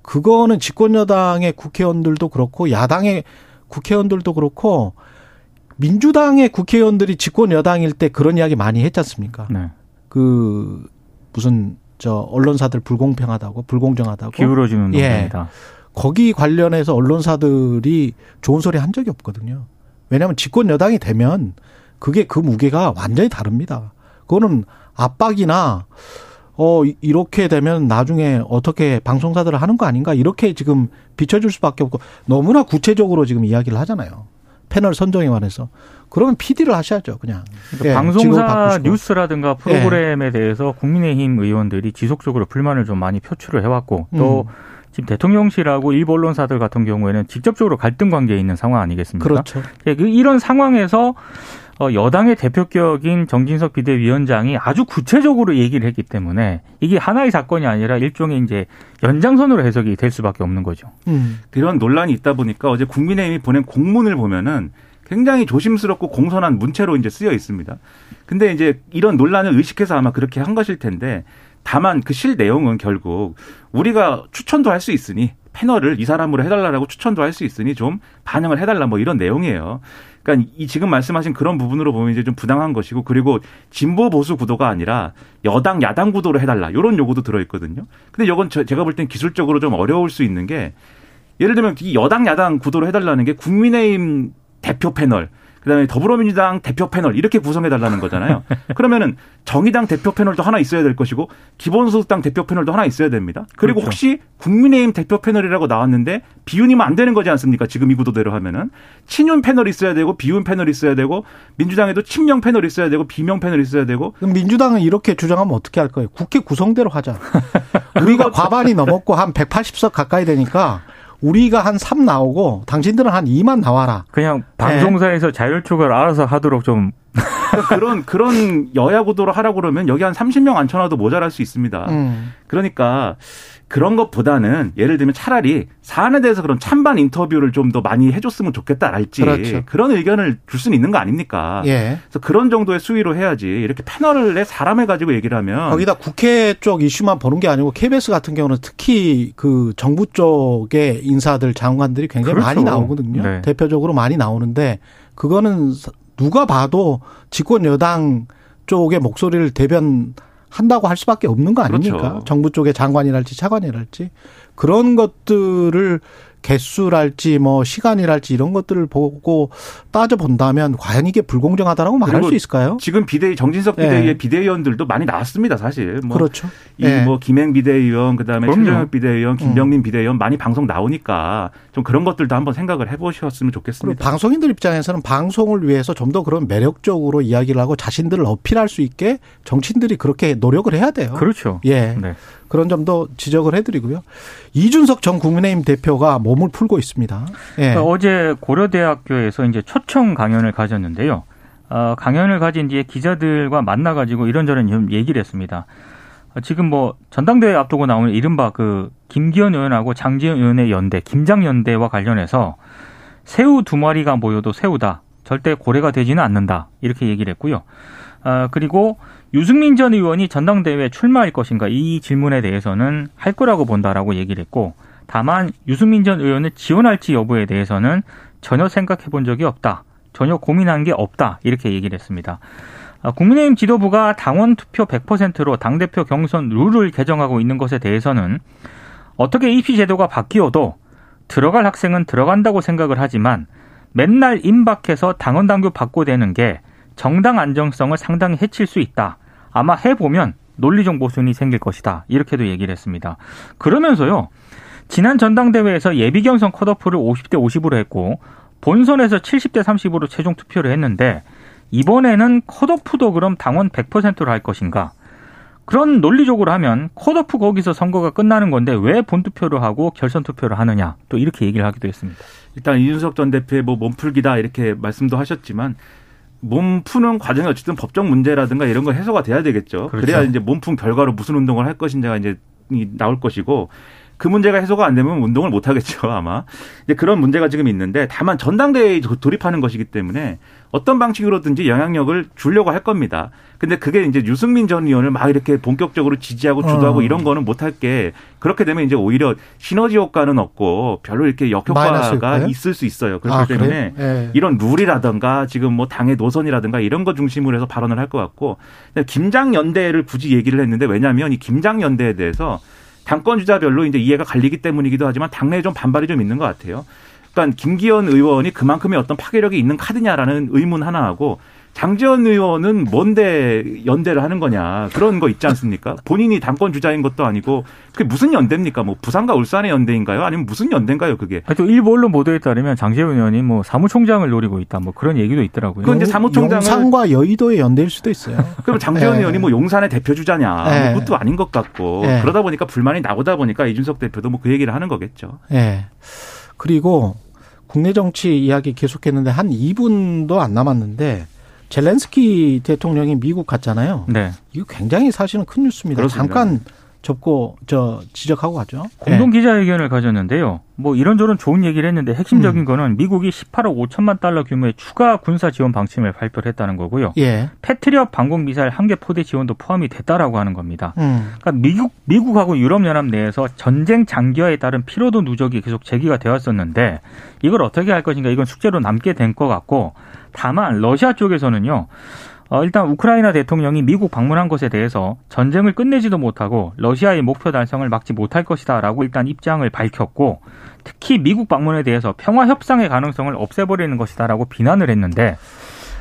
그거는 집권여당의 국회의원들도 그렇고 야당의 국회의원들도 그렇고 민주당의 국회의원들이 집권여당일 때 그런 이야기 많이 했지 않습니까? 네. 그 무슨 저 언론사들 불공평하다고 불공정하다고 기울어지는 예. 논란이다. 거기 관련해서 언론사들이 좋은 소리 한 적이 없거든요. 왜냐하면 집권 여당이 되면 그게 그 무게가 완전히 다릅니다. 그거는 압박이나 어 이렇게 되면 나중에 어떻게 방송사들을 하는 거 아닌가 이렇게 지금 비춰줄 수밖에 없고 너무나 구체적으로 지금 이야기를 하잖아요. 패널 선정에 관해서 그러면 PD를 하셔야죠, 그냥. 그러니까 예, 방송사 뉴스라든가 프로그램에 예. 대해서 국민의힘 의원들이 지속적으로 불만을 좀 많이 표출을 해왔고 또 음. 지금 대통령실하고 일부 언론사들 같은 경우에는 직접적으로 갈등 관계에 있는 상황 아니겠습니까? 그렇죠. 예, 그 이런 상황에서 어, 여당의 대표격인 정진석 비대위원장이 아주 구체적으로 얘기를 했기 때문에 이게 하나의 사건이 아니라 일종의 이제 연장선으로 해석이 될 수밖에 없는 거죠. 음. 그런 논란이 있다 보니까 어제 국민의힘이 보낸 공문을 보면은 굉장히 조심스럽고 공손한 문체로 이제 쓰여 있습니다. 근데 이제 이런 논란을 의식해서 아마 그렇게 한 것일 텐데 다만 그 실 내용은 결국 우리가 추천도 할 수 있으니 패널을 이 사람으로 해달라고 추천도 할 수 있으니 좀 반영을 해달라 뭐 이런 내용이에요. 그러니까 이 지금 말씀하신 그런 부분으로 보면 이제 좀 부당한 것이고 그리고 진보 보수 구도가 아니라 여당 야당 구도로 해달라 이런 요구도 들어있거든요. 근데 이건 제가 볼 땐 기술적으로 좀 어려울 수 있는 게 예를 들면 이 여당 야당 구도로 해달라는 게 국민의힘 대표 패널 그다음에 더불어민주당 대표 패널 이렇게 구성해 달라는 거잖아요. 그러면은 정의당 대표 패널도 하나 있어야 될 것이고 기본소득당 대표 패널도 하나 있어야 됩니다. 그리고 그렇죠. 혹시 국민의힘 대표 패널이라고 나왔는데 비윤이면 안 되는 거지 않습니까? 지금 이 구도대로 하면은 친윤 패널 있어야 되고 비윤 패널 있어야 되고 민주당에도 친명 패널 있어야 되고 비명 패널 있어야 되고 그럼 민주당은 이렇게 주장하면 어떻게 할 거예요? 국회 구성대로 하자. 우리가 과반이 넘었고 한 180석 가까이 되니까 우리가 한 3 나오고 당신들은 한 2만 나와라. 그냥 방송사에서 네. 자율추가를 알아서 하도록 좀 그러니까 그런 그런 여야 구도로 하라고 그러면 여기 한 30명 앉혀놔도 모자랄 수 있습니다. 음. 그러니까 그런 것보다는 예를 들면 차라리 사안에 대해서 그런 찬반 인터뷰를 좀 더 많이 해줬으면 좋겠다랄지 그렇죠. 그런 의견을 줄 수는 있는 거 아닙니까? 예. 그래서 그런 정도의 수위로 해야지 이렇게 패널에 사람을 가지고 얘기를 하면 거기다 국회 쪽 이슈만 보는 게 아니고 KBS 같은 경우는 특히 그 정부 쪽의 인사들 장관들이 굉장히 그렇죠. 많이 나오거든요. 네. 대표적으로 많이 나오는데 그거는 누가 봐도 집권 여당 쪽의 목소리를 대변 한다고 할 수밖에 없는 거 아닙니까? 그렇죠. 정부 쪽의 장관이랄지 차관이랄지 그런 것들을 개수랄지 뭐 시간이랄지 이런 것들을 보고 따져 본다면 과연 이게 불공정하다라고 말할 수 있을까요? 지금 비대위 정진석 네. 비대위의 네. 비대위원들도 많이 나왔습니다, 사실. 뭐 그렇죠. 이뭐 네. 김행 비대위원, 그다음에 최정혁 비대위원, 김병민 음. 비대위원 많이 방송 나오니까 좀 그런 것들도 한번 생각을 해 보셨으면 좋겠습니다. 방송인들 입장에서는 방송을 위해서 좀 더 그런 매력적으로 이야기를 하고 자신들을 어필할 수 있게 정치인들이 그렇게 노력을 해야 돼요. 그렇죠. 예. 네. 그런 점도 지적을 해드리고요. 이준석 전 국민의힘 대표가 몸을 풀고 있습니다. 예. 그러니까 어제 고려대학교에서 이제 초청 강연을 가졌는데요. 어, 강연을 가진 뒤에 기자들과 만나가지고 이런저런 좀 얘기를 했습니다. 어, 지금 뭐 전당대회 앞두고 나오는 이른바 그 김기현 의원하고 장지현 의원의 연대, 김장연대와 관련해서 새우 두 마리가 모여도 새우다. 절대 고래가 되지는 않는다. 이렇게 얘기를 했고요. 어, 그리고 유승민 전 의원이 전당대회에 출마할 것인가 이 질문에 대해서는 할 거라고 본다라고 얘기를 했고 다만 유승민 전 의원을 지원할지 여부에 대해서는 전혀 생각해 본 적이 없다. 전혀 고민한 게 없다. 이렇게 얘기를 했습니다. 아, 국민의힘 지도부가 당원 투표 100%로 당대표 경선 룰을 개정하고 있는 것에 대해서는 어떻게 입시 제도가 바뀌어도 들어갈 학생은 들어간다고 생각을 하지만 맨날 임박해서 당원 당규 받고 되는 게 정당 안정성을 상당히 해칠 수 있다. 아마 해보면 논리적 모순이 생길 것이다. 이렇게도 얘기를 했습니다. 그러면서요. 지난 전당대회에서 예비 경선 컷오프를 50대 50으로 했고 본선에서 70대 30으로 최종 투표를 했는데 이번에는 컷오프도 그럼 당원 100%로 할 것인가? 그런 논리적으로 하면 컷오프 거기서 선거가 끝나는 건데 왜 본투표를 하고 결선 투표를 하느냐 또 이렇게 얘기를 하기도 했습니다. 일단 이준석 전 대표의 뭐 몸풀기다 이렇게 말씀도 하셨지만 몸 푸는 과정이 어쨌든 법적 문제라든가 이런 거 해소가 돼야 되겠죠. 그렇죠. 그래야 이제 몸푼 결과로 무슨 운동을 할 것인지가 이제 나올 것이고 그 문제가 해소가 안 되면 운동을 못 하겠죠, 아마. 이제 그런 문제가 지금 있는데 다만 전당대회에 돌입하는 것이기 때문에 어떤 방식으로든지 영향력을 주려고 할 겁니다. 근데 그게 이제 유승민 전 의원을 막 이렇게 본격적으로 지지하고 주도하고 어. 이런 거는 못할 게 그렇게 되면 이제 오히려 시너지 효과는 없고 별로 이렇게 역효과가 있을 수 있어요. 그렇기 아, 때문에 네. 이런 룰이라든가 지금 뭐 당의 노선이라든가 이런 거 중심으로 해서 발언을 할 것 같고 김장 연대를 굳이 얘기를 했는데 왜냐하면 이 김장 연대에 대해서 당권 주자별로 이제 이해가 갈리기 때문이기도 하지만 당내에 좀 반발이 좀 있는 것 같아요. 그러니까 김기현 의원이 그만큼의 어떤 파괴력이 있는 카드냐라는 의문 하나하고 장재원 의원은 뭔데 연대를 하는 거냐 그런 거 있지 않습니까? 본인이 당권 주자인 것도 아니고 그게 무슨 연대입니까? 뭐 부산과 울산의 연대인가요? 아니면 무슨 연대인가요? 그게? 또 일부 언론 보도에 따르면 장재원 의원이 뭐 사무총장을 노리고 있다 뭐 그런 얘기도 있더라고요. 그건 이제 사무총장을 용산과 여의도의 연대일 수도 있어요. 그럼 장재원 네. 의원이 뭐 용산의 대표 주자냐 네. 뭐 그것도 아닌 것 같고 네. 그러다 보니까 불만이 나오다 보니까 이준석 대표도 뭐 그 얘기를 하는 거겠죠. 예. 그리고 국내 정치 이야기 계속했는데 한 2분도 안 남았는데 젤렌스키 대통령이 미국 갔잖아요. 네. 이거 굉장히 사실은 큰 뉴스입니다. 그렇습니다. 잠깐 접고 저 지적하고 가죠. 공동 기자회견을 가졌는데요. 뭐 이런저런 좋은 얘기를 했는데 핵심적인 음. 거는 미국이 18억 5천만 달러 규모의 추가 군사 지원 방침을 발표를 했다는 거고요. 예. 예. 패트리엇 방공 미사일 한 개 포대 지원도 포함이 됐다라고 하는 겁니다. 음. 그러니까 미국 미국하고 유럽 연합 내에서 전쟁 장기화에 따른 피로도 누적이 계속 제기가 되었었는데 이걸 어떻게 할 것인가 이건 숙제로 남게 된 것 같고 다만 러시아 쪽에서는요. 어, 일단 우크라이나 대통령이 미국 방문한 것에 대해서 전쟁을 끝내지도 못하고 러시아의 목표 달성을 막지 못할 것이다라고 일단 입장을 밝혔고 특히 미국 방문에 대해서 평화 협상의 가능성을 없애버리는 것이다라고 비난을 했는데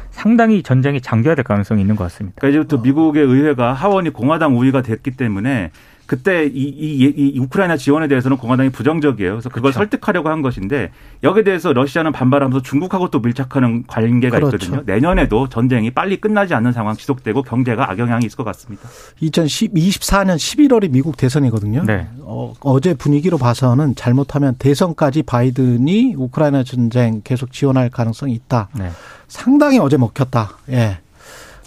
상당히 전쟁이 장기화될 가능성이 있는 것 같습니다. 그러니까 이제부터 미국의 의회가 하원이 공화당 우위가 됐기 때문에 그때 이, 이, 이 우크라이나 지원에 대해서는 공화당이 부정적이에요. 그래서 그걸 그렇죠. 설득하려고 한 것인데 여기에 대해서 러시아는 반발하면서 중국하고 또 밀착하는 관계가 그렇죠. 있거든요. 내년에도 전쟁이 빨리 끝나지 않는 상황 지속되고 경제가 악영향이 있을 것 같습니다. 2024년 11월이 미국 대선이거든요. 네. 어, 어제 분위기로 봐서는 잘못하면 대선까지 바이든이 우크라이나 전쟁 계속 지원할 가능성이 있다. 네. 상당히 어제 먹혔다. 예.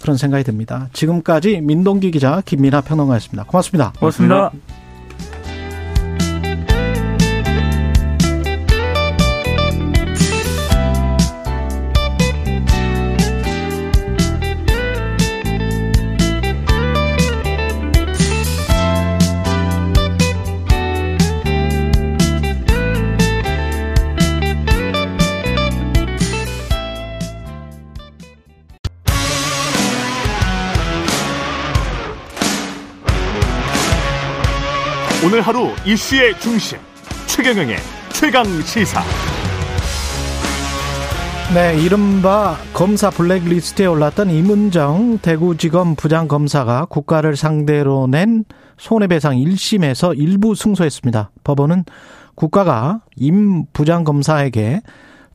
그런 생각이 듭니다. 지금까지 민동기 기자 김민아 평론가였습니다. 고맙습니다. 고맙습니다. 오늘 하루 이슈의 중심 최경영의 최강 시사. 네, 이른바 검사 블랙리스트에 올랐던 이문정 대구지검 부장검사가 국가를 상대로 낸 손해배상 1심에서 일부 승소했습니다. 법원은 국가가 임 부장검사에게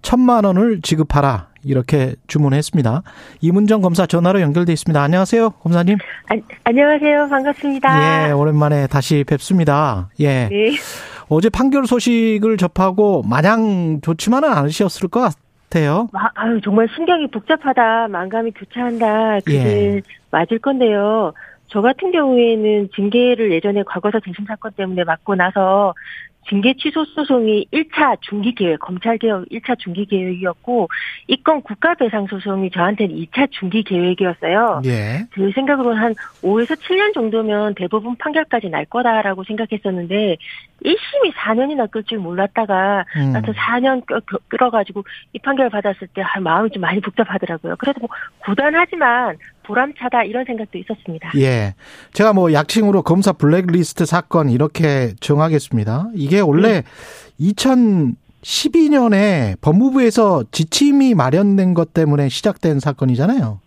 천만 원을 지급하라 이렇게 주문했습니다. 이문정 검사 전화로 연결돼 있습니다. 안녕하세요, 검사님. 아, 안녕하세요. 반갑습니다. 예, 오랜만에 다시 뵙습니다. 예. 네. 어제 판결 소식을 접하고 마냥 좋지만은 않으셨을 것 같아요. 마- 아유, 정말 신경이 복잡하다. 만감이 교차한다. 그게 예. 맞을 건데요. 저 같은 경우에는 징계를 예전에 과거사 재심 사건 때문에 맞고 나서 징계 취소 소송이 1차 중기 계획, 검찰 개혁 1차 중기 계획이었고 이 건 국가 배상 소송이 저한테는 2차 중기 계획이었어요. 예. 제 생각으로는 한 5에서 7년 정도면 대부분 판결까지 날 거다라고 생각했었는데 1심이 4년이나 끌 줄 몰랐다가 음. 하여튼 4년 끌- 끌- 끌어가지고 이 판결 받았을 때 아, 마음이 좀 많이 복잡하더라고요. 그래도 뭐 고단하지만 보람차다 이런 생각도 있었습니다. 예. 제가 뭐 약칭으로 검사 블랙리스트 사건 이렇게 정하겠습니다. 이게 원래 2012년에 법무부에서 지침이 마련된 것 때문에 시작된 사건이잖아요.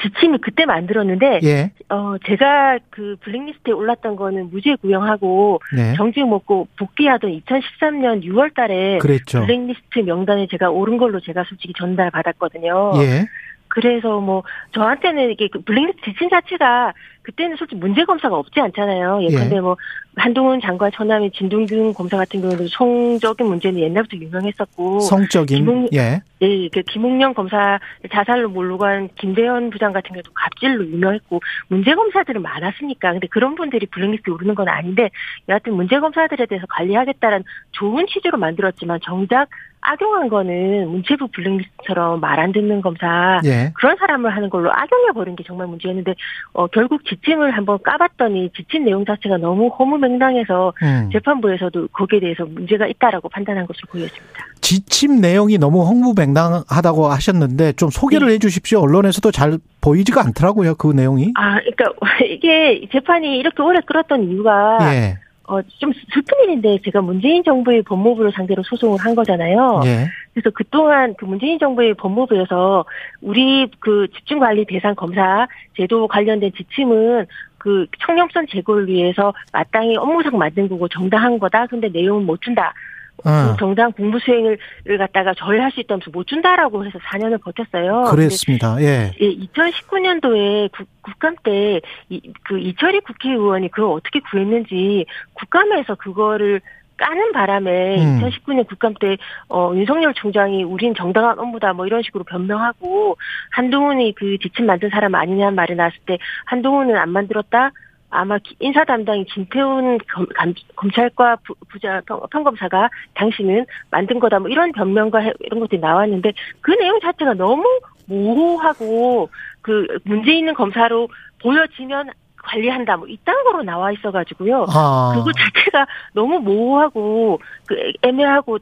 지침이 그때 만들었는데 예. 어 제가 그 블랙리스트에 올랐던 거는 무죄 구형하고 네. 정직 먹고 복귀하던 2013년 6월 달에 그랬죠. 블랙리스트 명단에 제가 오른 걸로 제가 솔직히 전달 받았거든요. 예. 그래서 뭐 저한테는 이게 그 블랙리스트 지침 자체가 그때는 솔직히 문제 검사가 없지 않잖아요. 예컨대 예. 뭐 한동훈 장관 처남인 진동균 검사 같은 경우는 성적인 문제는 옛날부터 유명했었고 성적인 김웅- 예. 예, 그 김웅영 검사 자살로 몰고 간 김대현 부장 같은 경우도 갑질로 유명했고 문제 검사들은 많았으니까 근데 그런 분들이 블랙리스트에 오르는 건 아닌데 여하튼 문제 검사들에 대해서 관리하겠다는 좋은 취지로 만들었지만 정작 악용한 거는 문체부 블랙리스트처럼 말 안 듣는 검사 예. 그런 사람을 하는 걸로 악용해 버린 게 정말 문제였는데 어, 결국 지침을 한번 까봤더니 지침 내용 자체가 너무 허무맹랑해서 음. 재판부에서도 거기에 대해서 문제가 있다라고 판단한 것으로 보였습니다. 지침 내용이 너무 홍무맹랑하다고 하셨는데 좀 소개를 해 주십시오. 언론에서도 잘 보이지가 않더라고요. 그 내용이. 아, 그러니까 이게 재판이 이렇게 오래 끌었던 이유가 예. 어, 좀 슬픈 일인데 제가 문재인 정부의 법무부를 상대로 소송을 한 거잖아요. 예. 그래서 그동안 그 문재인 정부의 법무부에서 우리 그 집중관리 대상 검사 제도 관련된 지침은 그 청렴성 제고를 위해서 마땅히 업무상 만든 거고 정당한 거다. 근데 내용은 못 준다. 어, 그 정당 공부 수행을 갖다가 저해할 수 있다면서 못 준다라고 해서 4년을 버텼어요. 그랬습니다. 예. 예, 2019년도에 국감 때 그 이철희 국회의원이 그걸 어떻게 구했는지 국감에서 그거를 까는 바람에 음. 2019년 국감 때 어, 윤석열 총장이 우린 정당한 업무다 뭐 이런 식으로 변명하고 한동훈이 그 지침 만든 사람 아니냐는 말이 나왔을 때 한동훈은 안 만들었다. 아마 기- 인사 담당인 김태훈 검, 감- 검찰과 부, 부자 평, 평검사가 당신은 만든 거다 뭐 이런 변명과 해- 이런 것들이 나왔는데 그 내용 자체가 너무 모호하고 그 문제 있는 검사로 보여지면 관리한다 뭐 이딴 거로 나와 있어가지고요. 아. 그거 자체가 너무 모호하고 그 애매하고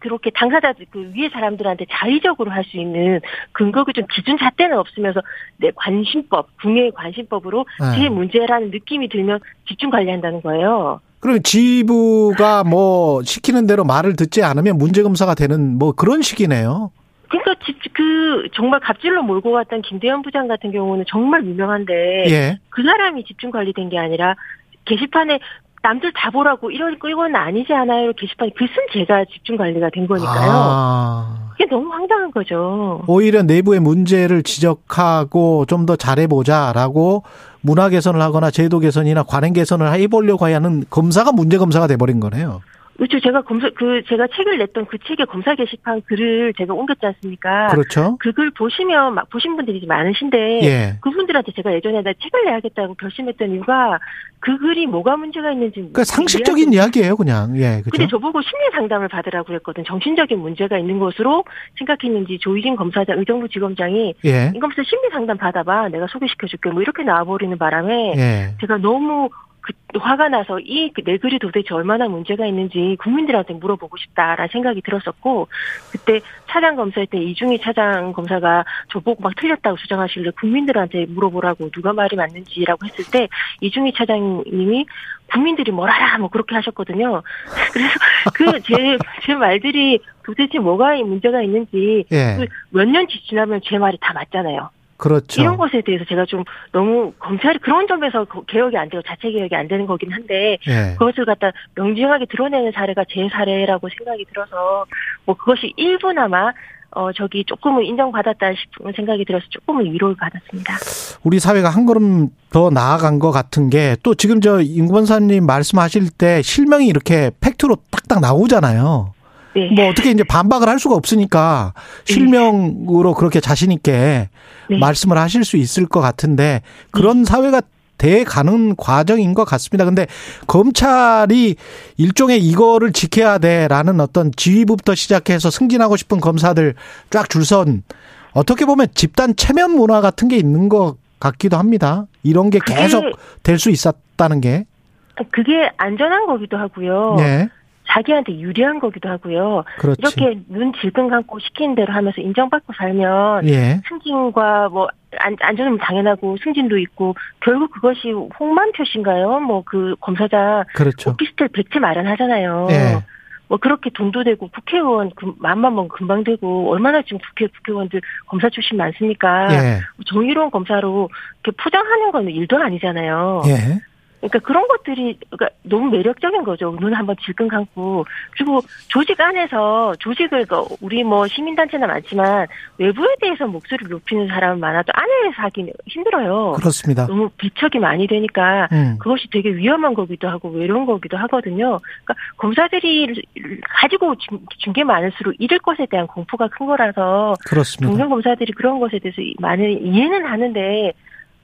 그렇게 당사자 그 위에 사람들한테 자의적으로 할 수 있는 근거가 좀 기준 잣대는 없으면서 내 관심법 국내의 관심법으로 네. 제 문제라는 느낌이 들면 집중 관리한다는 거예요. 그리고 지부가 뭐 시키는 대로 말을 듣지 않으면 문제 검사가 되는 뭐 그런 식이네요. 그러니까 집, 그 정말 갑질로 몰고 갔던 김대현 부장 같은 경우는 정말 유명한데 예. 그 사람이 집중 관리된 게 아니라 게시판에 남들 다 보라고 이런 이건 아니지 않아요 게시판에 글쓴 제가 집중 관리가 된 거니까요. 아. 그게 너무 황당한 거죠. 오히려 내부의 문제를 지적하고 좀 더 잘해보자라고 문화 개선을 하거나 제도 개선이나 관행 개선을 해보려고 하는 검사가 문제 검사가 돼버린 거네요. 그렇죠. 제가 검사 그 제가 책을 냈던 그 책의 검사 게시판 글을 제가 옮겼지 않습니까? 그렇죠. 그글 보시면 막 보신 분들이 많으신데 예. 그분들한테 제가 예전에 나 책을 내야겠다고 결심했던 이유가 그 글이 뭐가 문제가 있는지 그러니까 상식적인 이야기 예요, 그냥. 예, 근데 그죠. 저보고 심리 상담을 받으라고 그랬거든. 정신적인 문제가 있는 것으로 생각했는지 조희진 검사장, 의정부 지검장이 예. 이 검사 심리 상담 받아 봐. 내가 소개시켜 줄게. 뭐 이렇게 나와 버리는 바람에 예. 제가 너무 그 화가 나서 이 내 글이 도대체 얼마나 문제가 있는지 국민들한테 물어보고 싶다라는 생각이 들었었고 그때 차장 검사할 때 이중희 차장 검사가 저보고 막 틀렸다고 주장하실래 국민들한테 물어보라고 누가 말이 맞는지라고 했을 때 이중희 차장님이 국민들이 뭘 알아 뭐 그렇게 하셨거든요. 그래서 그제제 말들이 도대체 뭐가 문제가 있는지 예. 몇년 지나면 제 말이 다 맞잖아요. 그렇죠. 이런 것에 대해서 제가 좀 너무 검찰이 그런 점에서 거- 개혁이 안 되고 자체 개혁이 안 되는 거긴 한데 예. 그것을 갖다 명징하게 드러내는 사례가 제 사례라고 생각이 들어서 뭐 그것이 일부나마 어 저기 조금은 인정받았다 싶은 생각이 들어서 조금은 위로를 받았습니다. 우리 사회가 한 걸음 더 나아간 것 같은 게 또 지금 저 임권사님 말씀하실 때 실명이 이렇게 팩트로 딱딱 나오잖아요. 네. 뭐 어떻게 이제 반박을 할 수가 없으니까 실명으로 그렇게 자신 있게 네. 말씀을 하실 수 있을 것 같은데 그런 사회가 돼 가는 과정인 것 같습니다. 근데 검찰이 일종의 이거를 지켜야 돼라는 어떤 지휘부부터 시작해서 승진하고 싶은 검사들 쫙 줄선 어떻게 보면 집단 체면 문화 같은 게 있는 것 같기도 합니다. 이런 게 계속 될 수 있었다는 게. 그게 안전한 거기도 하고요. 네. 자기한테 유리한 거기도 하고요. 그렇지. 이렇게 눈 질끈 감고 시키는 대로 하면서 인정받고 살면 예. 승진과 뭐 안, 안전은 당연하고 승진도 있고 결국 그것이 홍만 표시인가요? 뭐 그 검사장 그렇죠. 오피스텔 백채 마련하잖아요. 예. 뭐 그렇게 돈도 되고 국회의원 그 맘만 먹으면 금방 되고 얼마나 지금 국회 국회의원들 검사 출신 많습니까? 예. 정의로운 검사로 이렇게 포장하는 건 일도 아니잖아요. 예. 그러니까 그런 것들이 그러니까 너무 매력적인 거죠. 눈 한번 질끈 감고 그리고 조직 안에서 조직을 그 우리 뭐 시민단체나 많지만 외부에 대해서 목소리를 높이는 사람은 많아도 안에서 하기는 힘들어요. 그렇습니다. 너무 비척이 많이 되니까 음. 그것이 되게 위험한 거기도 하고 외로운 거기도 하거든요. 그러니까 검사들이 가지고 준- 준게 많을수록 잃을 것에 대한 공포가 큰 거라서 그렇습니다. 동료 검사들이 그런 것에 대해서 많이 이해는 하는데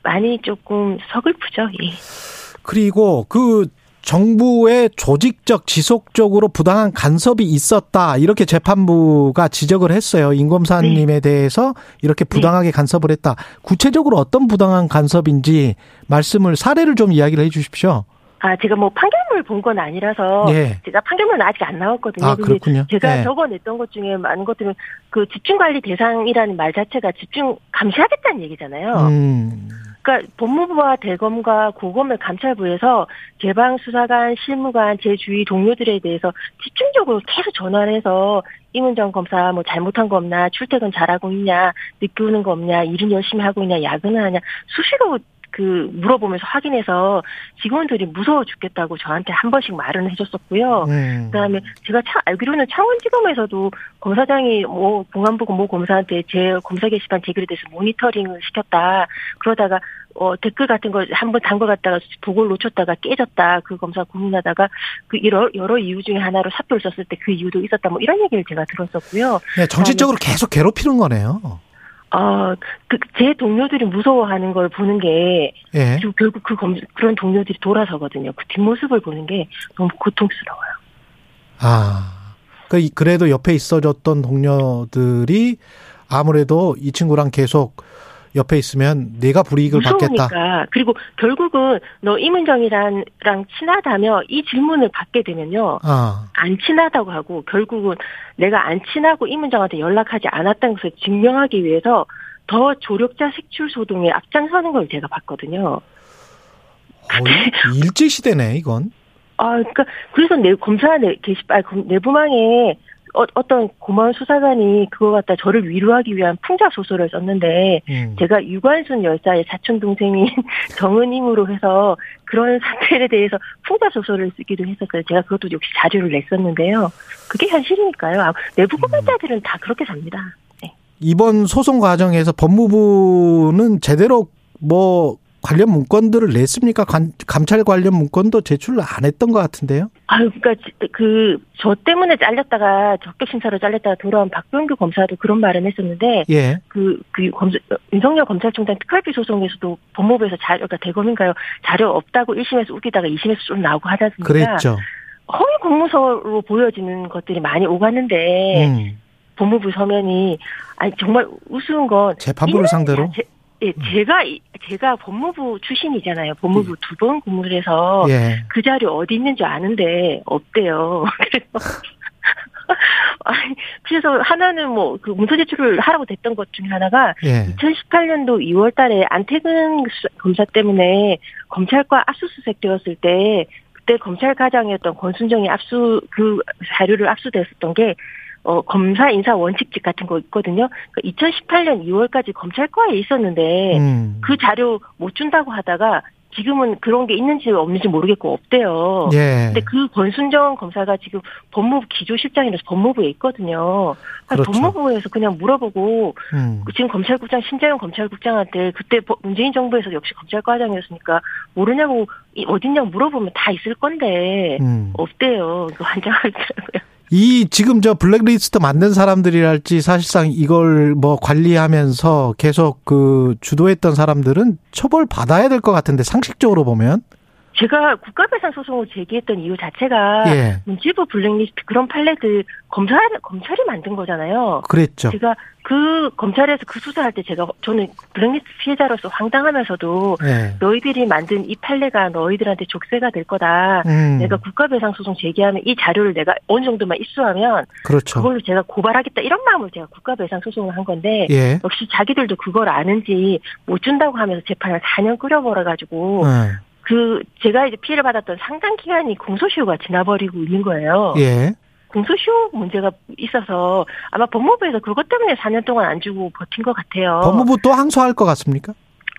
많이 조금 서글프죠. 예. 그리고 그 정부의 조직적 지속적으로 부당한 간섭이 있었다 이렇게 재판부가 지적을 했어요. 임검사님에 대해서 이렇게 부당하게 간섭을 했다. 구체적으로 어떤 부당한 간섭인지 말씀을 사례를 좀 이야기를 해주십시오. 아, 제가 뭐 판결문을 본 건 아니라서 예. 제가 판결문은 아직 안 나왔거든요. 아, 그렇군요. 제가 예. 적어냈던 것 중에 많은 것들은 그 집중관리 대상이라는 말 자체가 집중 감시하겠다는 얘기잖아요. 음, 그러니까 법무부와 대검과 고검의 감찰부에서 개방 수사관, 실무관, 제 주위 동료들에 대해서 집중적으로 계속 전화를 해서 이문정 검사 뭐 잘못한 거 없나, 출퇴근 잘하고 있냐, 늦게 오는 거 없냐, 일은 열심히 하고 있냐, 야근을 하냐 수시로 그 물어보면서 확인해서 직원들이 무서워 죽겠다고 저한테 한 번씩 말은 해줬었고요. 음. 그다음에 제가 차, 알기로는 창원지검에서도 검사장이 뭐 공안부 모 검사한테 제 검사 게시판 제기에 대해서 모니터링을 시켰다. 그러다가 어 댓글 같은 거한번단거 갖다가 보고를 놓쳤다가 깨졌다. 그 검사 고민하다가 그 여러 여러 이유 중에 하나로 사표를 썼을 때 그 이유도 있었다. 뭐 이런 얘기를 제가 들었었고요. 네, 정치적으로 계속 괴롭히는 거네요. 어, 그, 제 동료들이 무서워하는 걸 보는 게, 예. 결국 그 검, 그런 동료들이 돌아서거든요. 그 뒷모습을 보는 게 너무 고통스러워요. 아. 그 그래도 옆에 있어줬던 동료들이 아무래도 이 친구랑 계속 옆에 있으면 내가 불이익을 무서우니까. 받겠다. 그리고 결국은 너 이문정이랑 친하다며 이 질문을 받게 되면요. 아. 안 친하다고 하고 결국은 내가 안 친하고 이문정한테 연락하지 않았다는 것을 증명하기 위해서 더 조력자 색출 소동에 앞장서는 걸 제가 봤거든요. 어, 일제 시대네 이건. 아, 그러니까 그래서 내 검사 내 게시판 아, 내부망에 어, 어떤 고마운 수사관이 그거 갖다 저를 위로하기 위한 풍자 소설을 썼는데 음. 제가 유관순 열사의 사촌 동생인 정은임으로 해서 그런 사태에 대해서 풍자 소설을 쓰기도 했었어요. 제가 그것도 역시 자료를 냈었는데요. 그게 현실이니까요. 아, 내부 고발자들은 다 그렇게 삽니다. 네. 이번 소송 과정에서 법무부는 제대로 뭐 관련 문건들을 냈습니까? 관- 감찰 관련 문건도 제출 안 했던 것 같은데요. 아유, 그니까, 그, 저 때문에 잘렸다가, 적격 심사로 잘렸다가 돌아온 박병규 검사도 그런 말을 했었는데, 예. 그, 그, 검, 윤석열 검찰총장 특활비 소송에서도 법무부에서 자료, 그러니까 대검인가요? 자료 없다고 1심에서 우기다가 2심에서 좀 나오고 하지 않습니까? 그랬죠. 허위 공무서로 보여지는 것들이 많이 오갔는데, 음. 법무부 서면이, 아니, 정말 우스운 건, 재판부를 상대로? 자체- 예, 제가, 이- 제가 법무부 출신이잖아요. 법무부 두 번 근무를 해서, 예. 그 자료 어디 있는지 아는데 없대요. 그래서 아니, 그래서 하나는 뭐 그 문서 제출을 하라고 됐던 것 중에 하나가 예. 2018년도 2월 달에 안태근 수- 검사 때문에 검찰과 압수수색 되었을 때 그때 검찰 과장이었던 권순정이 압수 그 자료를 압수됐었던 게 어, 검사 인사 원칙집 같은 거 있거든요. 그러니까 2018년 2월까지 검찰과에 있었는데 음. 그 자료 못 준다고 하다가 지금은 그런 게 있는지 없는지 모르겠고 없대요. 예. 근데 그 권순정 검사가 지금 법무부 기조실장이라서 법무부에 있거든요. 그렇죠. 법무부에서 그냥 물어보고 음. 지금 검찰국장 신재영 검찰국장한테 그때 법- 문재인 정부에서 역시 검찰과장이었으니까 모르냐고 이- 어딨냐고 물어보면 다 있을 건데 음. 없대요. 그 환장하더라고요. 이 지금 저 블랙리스트 만든 사람들이랄지 사실상 이걸 뭐 관리하면서 계속 그 주도했던 사람들은 처벌 받아야 될 것 같은데 상식적으로 보면 제가 국가배상 소송을 제기했던 이유 자체가 예 문체부 블랙리스트 그런 판례들 검찰 검찰이 만든 거잖아요. 그랬죠. 제가 그 검찰에서 그 수사할 때 제가 저는 블랙리스트 피해자로서 황당하면서도 예. 너희들이 만든 이 판례가 너희들한테 족쇄가 될 거다. 음. 내가 국가배상 소송 제기하면 이 자료를 내가 어느 정도만 입수하면 그렇죠. 그걸로 제가 고발하겠다 이런 마음으로 제가 국가배상 소송을 한 건데 예. 역시 자기들도 그걸 아는지 못 준다고 하면서 재판을 4년 끌어버려 가지고 예. 그 제가 이제 피해를 받았던 상당 기간이 공소시효가 지나버리고 있는 거예요. 예. 공소시효 문제가 있어서 아마 법무부에서 그것 때문에 4년 동안 안 주고 버틴 것 같아요. 법무부 또 항소할 것 같습니까?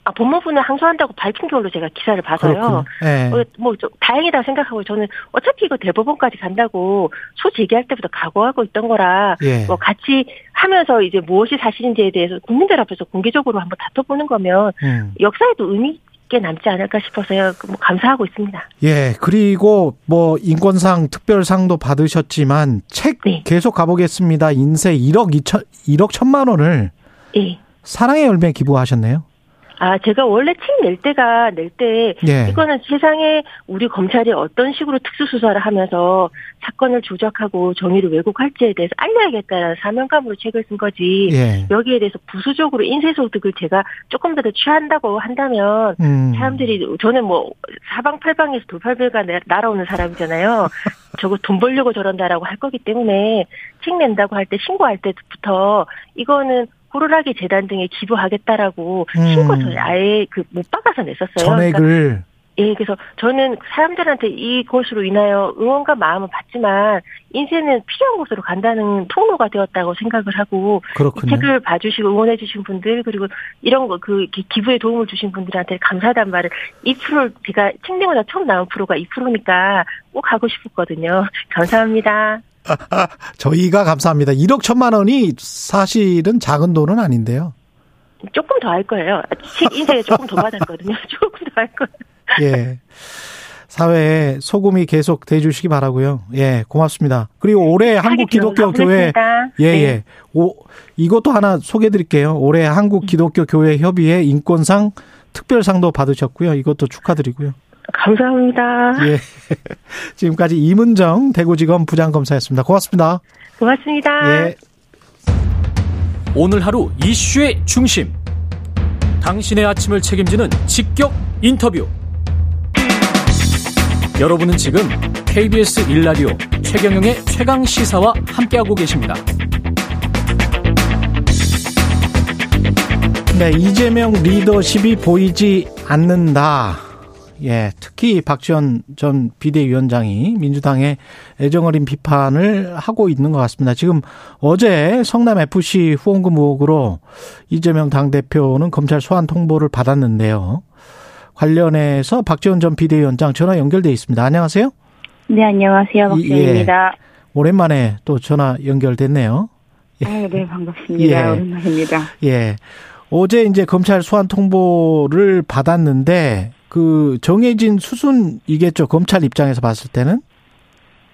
아, 법무부는 항소한다고 밝힌 걸로 제가 기사를 봐서요. 어, 뭐, 좀 다행이다 생각하고 저는 어차피 이거 대법원까지 간다고 소 제기할 때부터 각오하고 있던 거라 예. 뭐 같이 하면서 이제 무엇이 사실인지에 대해서 국민들 앞에서 공개적으로 한번 다퉈보는 거면 음. 역사에도 의미 있 게 남지 않을까 싶어서요. 그뭐 감사하고 있습니다. 예, 그리고 뭐 인권상 특별상도 받으셨지만 책 네. 계속 가보겠습니다. 인쇄 1억 2천 1억 천만 원을 예. 사랑의 열매 기부하셨네요. 아, 제가 원래 책 낼 때가 낼 때 예. 이거는 세상에 우리 검찰이 어떤 식으로 특수수사를 하면서 사건을 조작하고 정의를 왜곡할지에 대해서 알려야겠다는 사명감으로 책을 쓴 거지. 예. 여기에 대해서 부수적으로 인쇄소득을 제가 조금 더더 취한다고 한다면 음. 사람들이 저는 뭐 사방팔방에서 돌팔배가 내- 날아오는 사람이잖아요. 저거 돈 벌려고 저런다라고 할 거기 때문에 책 낸다고 할 때 신고할 때부터 이거는 호루라기 재단 등에 기부하겠다라고 음. 신고서를 아예 그 못 박아서 냈었어요. 그러니까 전액을 예, 그래서 저는 사람들한테 이것으로 인하여 응원과 마음은 받지만 인생은 필요한 곳으로 간다는 통로가 되었다고 생각을 하고 이 그렇군요. 책을 봐주시고 응원해주신 분들 그리고 이런 거 그 기부에 도움을 주신 분들한테 감사하다는 말을 이 프로 제가 책내보다 처음 나온 프로가 이 프로니까 꼭 하고 싶었거든요. 감사합니다. 저희가 감사합니다. 1억 천만 원이 사실은 작은 돈은 아닌데요. 조금 더 할 거예요. 책 인쇄에 조금 더 받았거든요. 조금 더 할 거예요. 예. 사회에 소금이 계속 대주시기 바라고요. 예, 고맙습니다. 그리고 올해 한국 기독교 교회 예, 네. 예. 오, 이것도 하나 소개해 드릴게요. 올해 한국 기독교 교회 협의회 인권상 특별상도 받으셨고요. 이것도 축하드리고요. 감사합니다. 예. 지금까지 이문정 대구지검 부장검사였습니다. 고맙습니다. 고맙습니다. 예. 오늘 하루 이슈의 중심. 당신의 아침을 책임지는 직격 인터뷰. 여러분은 지금 KBS 일라디오 최경영의 최강 시사와 함께하고 계십니다. 네, 이재명 리더십이 보이지 않는다. 예, 특히 박지원 전 비대위원장이 민주당의 애정어린 비판을 하고 있는 것 같습니다. 지금 어제 성남 FC 후원금 의혹으로 이재명 당 대표는 검찰 소환 통보를 받았는데요. 관련해서 박지원 전 비대위원장 전화 연결돼 있습니다. 안녕하세요. 네, 안녕하세요. 이- 박지원입니다. 오랜만에 또 전화 연결됐네요. 아, 네, 반갑습니다. 예. 오랜만입니다. 예. 어제 이제 검찰 소환 통보를 받았는데 그 정해진 수순이겠죠. 검찰 입장에서 봤을 때는.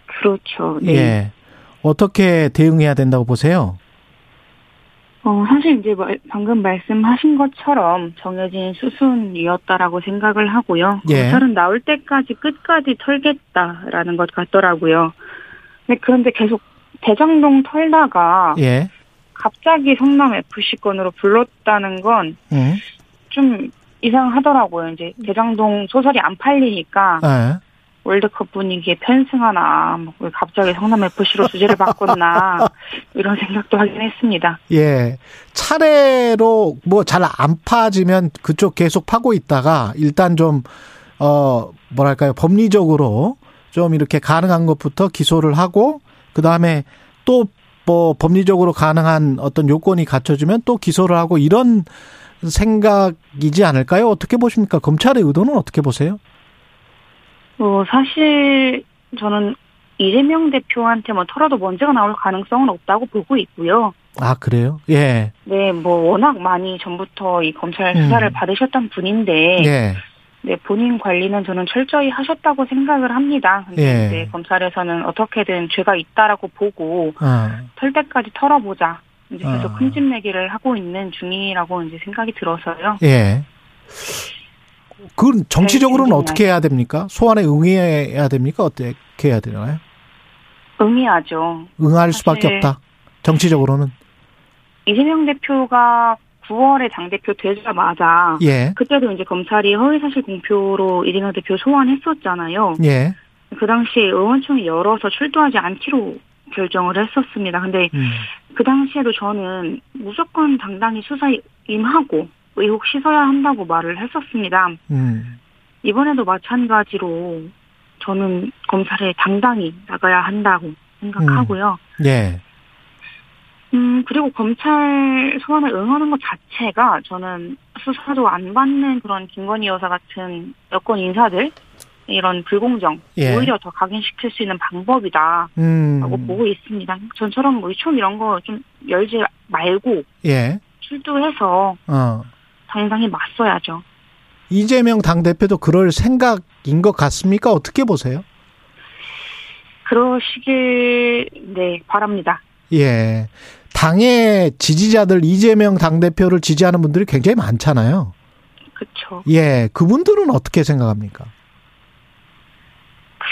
그렇죠. 네. 예. 어떻게 대응해야 된다고 보세요? 어, 사실 이제 말- 방금 말씀하신 것처럼 정해진 수순이었다라고 생각을 하고요. 예. 검찰은 나올 때까지 끝까지 털겠다라는 것 같더라고요. 근데 그런데 계속 대장동 털다가 예. 갑자기 성남 FC 건으로 불렀다는 건좀 음. 이상하더라고요. 이제 대장동 소설이 안 팔리니까 예. 월드컵 분위기에 편승하나, 뭐왜 갑자기 성남 FC로 주제를 바꿨나 이런 생각도 하긴 했습니다. 예. 차례로 뭐 잘 안 파지면 그쪽 계속 파고 있다가 일단 좀, 어, 뭐랄까요. 법리적으로 좀 이렇게 가능한 것부터 기소를 하고 그 다음에 또 뭐 법리적으로 가능한 어떤 요건이 갖춰지면 또 기소를 하고 이런 생각이지 않을까요? 어떻게 보십니까? 검찰의 의도는 어떻게 보세요? 어, 사실 저는 이재명 대표한테 뭐 털어도 문제가 나올 가능성은 없다고 보고 있고요. 아, 그래요? 예. 네, 뭐 워낙 많이 전부터 이 검찰 음. 수사를 받으셨던 분인데, 예. 네 본인 관리는 저는 철저히 하셨다고 생각을 합니다. 근데 예. 이제 검찰에서는 어떻게든 죄가 있다라고 보고 어. 털 때까지 털어보자. 이제 계속 아. 흠집 내기를 하고 있는 중이라고 이제 생각이 들어서요. 예. 그건 정치적으로는 네, 어떻게 해야 됩니까? 소환에 응해야 됩니까? 어떻게 해야 되나요? 응해야죠. 응할 수밖에 사실- 없다. 정치적으로는. 이재명 대표가 9월에 당 대표 되자마자 예. 그때도 이제 검찰이 허위 사실 공표로 이재명 대표 소환했었잖아요. 예. 그 당시에 의원총회 열어서 출두하지 않기로 결정을 했었습니다. 근데 음. 그 당시에도 저는 무조건 당당히 수사에 임하고 의혹 씻어야 한다고 말을 했었습니다. 음. 이번에도 마찬가지로 저는 검찰에 당당히 나가야 한다고 생각하고요. 예. 음, 그리고 검찰 소환을 응하는 것 자체가 저는 수사도 안 받는 그런 김건희 여사 같은 여권 인사들 이런 불공정 예. 오히려 더 각인시킬 수 있는 방법이다라고 음. 보고 있습니다. 전처럼 뭐 유치원 이런 거 좀 열지 말고 예. 출두해서 어. 당당히 맞서야죠. 이재명 당 대표도 그럴 생각인 것 같습니까? 어떻게 보세요? 그러시길 네 바랍니다. 예. 당의 지지자들 이재명 당 대표를 지지하는 분들이 굉장히 많잖아요. 그렇죠. 예. 그분들은 어떻게 생각합니까?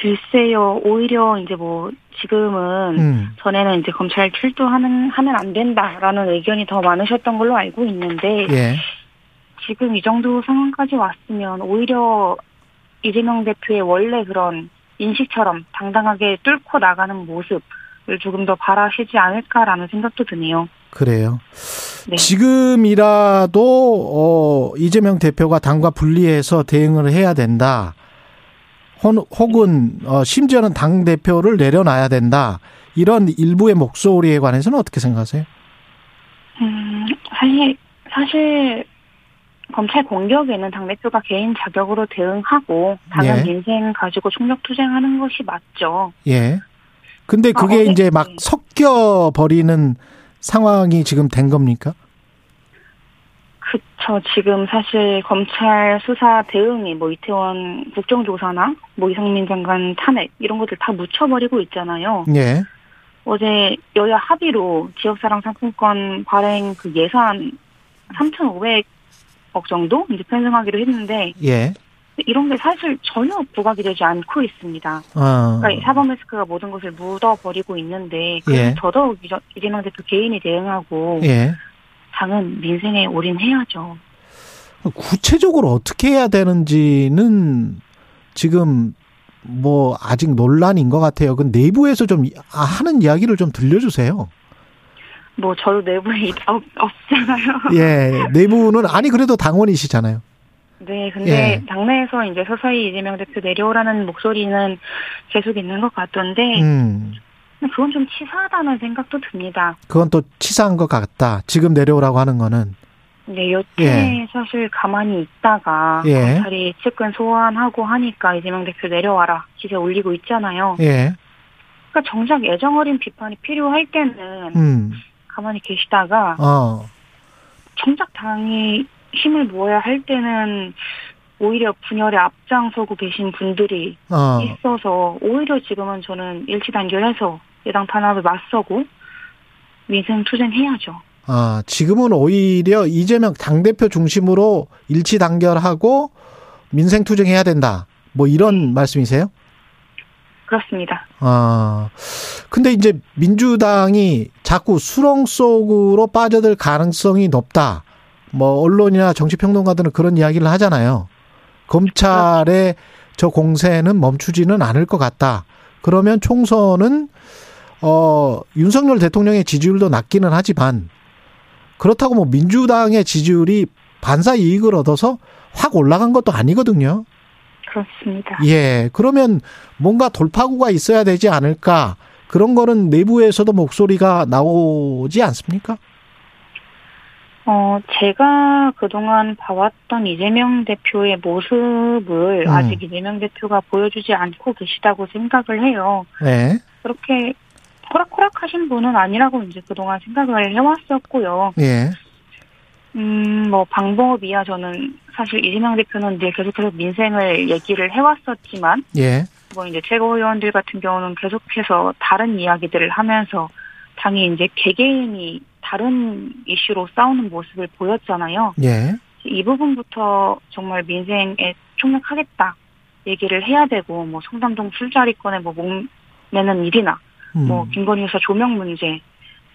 글쎄요. 오히려 이제 뭐 지금은 음. 전에는 이제 검찰 출두하는 하면 안 된다라는 의견이 더 많으셨던 걸로 알고 있는데 예. 지금 이 정도 상황까지 왔으면 오히려 이재명 대표의 원래 그런 인식처럼 당당하게 뚫고 나가는 모습을 조금 더 바라시지 않을까라는 생각도 드네요. 그래요. 네. 지금이라도 어, 이재명 대표가 당과 분리해서 대응을 해야 된다. 혹- 혹은 어, 심지어는 당 대표를 내려놔야 된다. 이런 일부의 목소리에 관해서는 어떻게 생각하세요? 음, 사실, 사실, 검찰 공격에는 당 대표가 개인 자격으로 대응하고, 당연 예. 민생 가지고 총력 투쟁하는 것이 맞죠. 예. 근데 그게 아, 이제 막 네. 섞여 버리는 상황이 지금 된 겁니까? 그쵸. 지금 사실 검찰 수사 대응이 뭐 이태원 국정조사나 뭐 이상민 장관 탄핵 이런 것들 다 묻혀버리고 있잖아요. 예. 어제 여야 합의로 지역사랑 상품권 발행 그 예산 3,500억 정도 이제 편성하기로 했는데 예. 이런 게 사실 전혀 부각이 되지 않고 있습니다. 어. 그러니까 이 사법 리스크가 모든 것을 묻어버리고 있는데 예. 더더욱 이재명 대표 개인이 대응하고 예. 당은 민생에 올인해야죠. 구체적으로 어떻게 해야 되는지는 지금 뭐 아직 논란인 것 같아요. 그 내부에서 좀 이- 아, 하는 이야기를 좀 들려주세요. 뭐 저도 내부에 없, 없잖아요. 예, 내부는 아니 그래도 당원이시잖아요. 네, 근데 예. 당내에서 이제 서서히 이재명 대표 내려오라는 목소리는 계속 있는 것 같던데 음, 근데 그건 좀 치사하다는 생각도 듭니다. 그건 또 치사한 것 같다. 지금 내려오라고 하는 거는 네, 여태 예. 사실 가만히 있다가 예. 검찰이 측근 소환하고 하니까 이재명 대표 내려와라 기세 올리고 있잖아요. 예, 그러니까 정작 애정 어린 비판이 필요할 때는 음, 가만히 계시다가 어, 정작 당이 힘을 모아야 할 때는 오히려 분열에 앞장서고 계신 분들이 어, 있어서 오히려 지금은 저는 일치 단결해서 예당 탄압을 맞서고 민생 투쟁해야죠. 아, 지금은 오히려 이재명 당대표 중심으로 일치 단결하고 민생 투쟁해야 된다. 뭐 이런 말씀이세요? 그렇습니다. 아, 근데 이제 민주당이 자꾸 수렁 속으로 빠져들 가능성이 높다. 뭐, 언론이나 정치평론가들은 그런 이야기를 하잖아요. 검찰의 저 공세는 멈추지는 않을 것 같다. 그러면 총선은, 어, 윤석열 대통령의 지지율도 낮기는 하지만, 그렇다고 뭐 민주당의 지지율이 반사 이익을 얻어서 확 올라간 것도 아니거든요. 그렇습니다. 예, 그러면 뭔가 돌파구가 있어야 되지 않을까? 그런 거는 내부에서도 목소리가 나오지 않습니까? 어, 제가 그동안 봐왔던 이재명 대표의 모습을 음. 아직 이재명 대표가 보여주지 않고 계시다고 생각을 해요. 네, 그렇게 호락호락 하신 분은 아니라고 이제 그동안 생각을 해왔었고요. 예, 음, 뭐, 방법이야 저는 사실 이재명 대표는 늘 계속해서 민생을 얘기를 해왔었지만, 예, 뭐 이제 최고위원들 같은 경우는 계속해서 다른 이야기들을 하면서 당이 이제 개개인이 다른 이슈로 싸우는 모습을 보였잖아요. 예, 이 부분부터 정말 민생에 총력하겠다 얘기를 해야 되고 뭐 성담동 술자리권에 뭐 목매는 일이나 음, 뭐 김건희 여사 조명 문제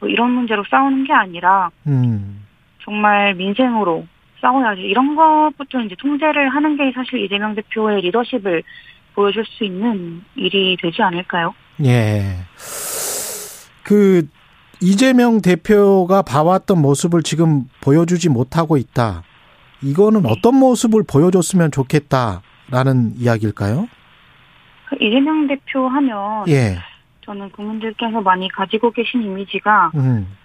뭐 이런 문제로 싸우는 게 아니라 음, 정말 민생으로 싸워야지 이런 것부터 이제 통제를 하는 게 사실 이재명 대표의 리더십을 보여줄 수 있는 일이 되지 않을까요? 예. 그, 이재명 대표가 봐왔던 모습을 지금 보여주지 못하고 있다. 이거는 어떤 모습을 보여줬으면 좋겠다라는 이야기일까요? 이재명 대표 하면 예, 저는 국민들께서 많이 가지고 계신 이미지가 음,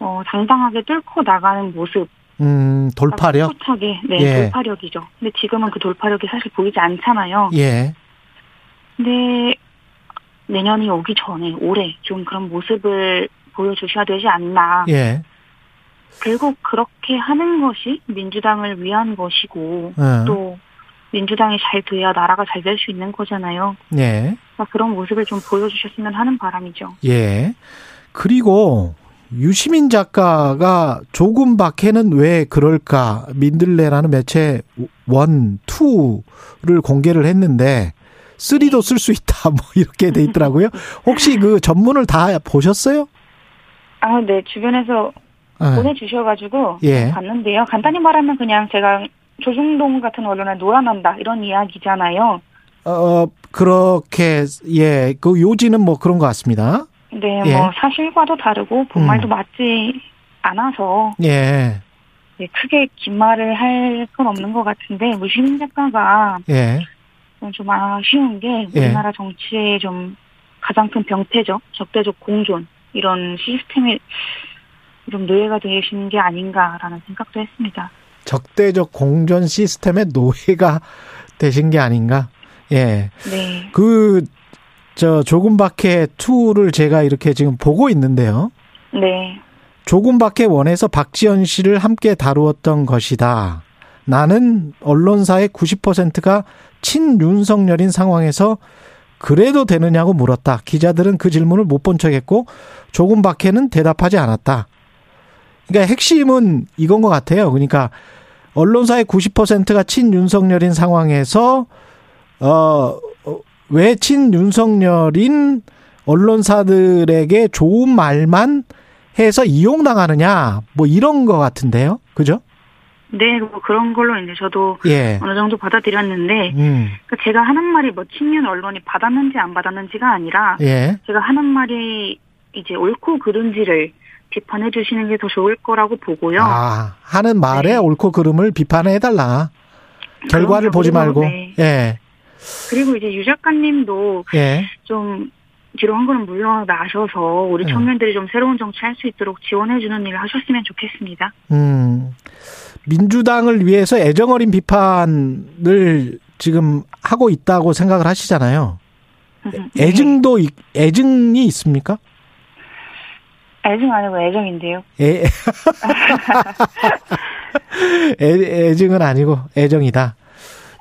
어, 당당하게 뚫고 나가는 모습 음, 돌파력? 꿋꿋하게 네 예. 돌파력이죠. 근데 지금은 그 돌파력이 사실 보이지 않잖아요. 예, 근데 내년이 오기 전에 올해 좀 그런 모습을 보여주셔야 되지 않나. 예, 결국 그렇게 하는 것이 민주당을 위한 것이고 어, 또 민주당이 잘 돼야 나라가 잘 될 수 있는 거잖아요. 예. 그런 모습을 좀 보여주셨으면 하는 바람이죠. 예. 그리고 유시민 작가가 조금 박해는 왜 그럴까 민들레라는 매체 원, 투를 공개를 했는데 쓰리도 쓸 수 있다 뭐 이렇게 돼 있더라고요. 혹시 그 전문을 다 보셨어요? 아, 네 주변에서 아, 보내주셔가지고 예. 봤는데요. 간단히 말하면 그냥 제가 조중동 같은 언론에 놀아난다 이런 이야기잖아요. 어 그렇게 예. 그 요지는 뭐 그런 것 같습니다. 네, 예. 뭐 사실과도 다르고 본말도 음. 맞지 않아서 예. 네, 크게 긴 말을 할 건 없는 것 같은데 뭐 시민 작가가 예. 좀 아쉬운 게 예. 우리나라 정치의 좀 가장 큰 병폐죠. 적대적 공존 이런 시스템에 좀 노예가 되시는 게 아닌가라는 생각도 했습니다. 적대적 공존 시스템의 노예가 되신 게 아닌가? 예. 네. 그, 저, 조금 밖에 2를 제가 이렇게 지금 보고 있는데요. 네. 조금 밖에 원해서 박지원 씨를 함께 다루었던 것이다. 나는 언론사의 90%가 친윤석열인 상황에서 그래도 되느냐고 물었다. 기자들은 그 질문을 못 본 척했고 조금 밖에는 대답하지 않았다. 그러니까 핵심은 이건 것 같아요. 그러니까 언론사의 90%가 친윤석열인 상황에서 어 왜 친윤석열인 언론사들에게 좋은 말만 해서 이용당하느냐 뭐 이런 것 같은데요. 그죠? 네, 뭐 그런 걸로 이제 저도 예. 어느 정도 받아들였는데 음. 그러니까 제가 하는 말이 뭐 친윤 언론이 받았는지 안 받았는지가 아니라 예. 제가 하는 말이 이제 옳고 그른지를 비판해 주시는 게 더 좋을 거라고 보고요. 아, 하는 말에 네. 옳고 그름을 비판해 달라. 결과를. 보지 말고. 네. 예. 그리고 이제 유 작가님도 예. 좀 뒤로 한 걸음 물러나셔서 우리 네. 청년들이 좀 새로운 정치 할 수 있도록 지원해 주는 일을 하셨으면 좋겠습니다. 음. 민주당을 위해서 애정어린 비판을 지금 하고 있다고 생각을 하시잖아요. 네. 애증도 있- 애증이 있습니까? 애증 아니고 애정인데요. 애, 애, 애증은 아니고 애정이다.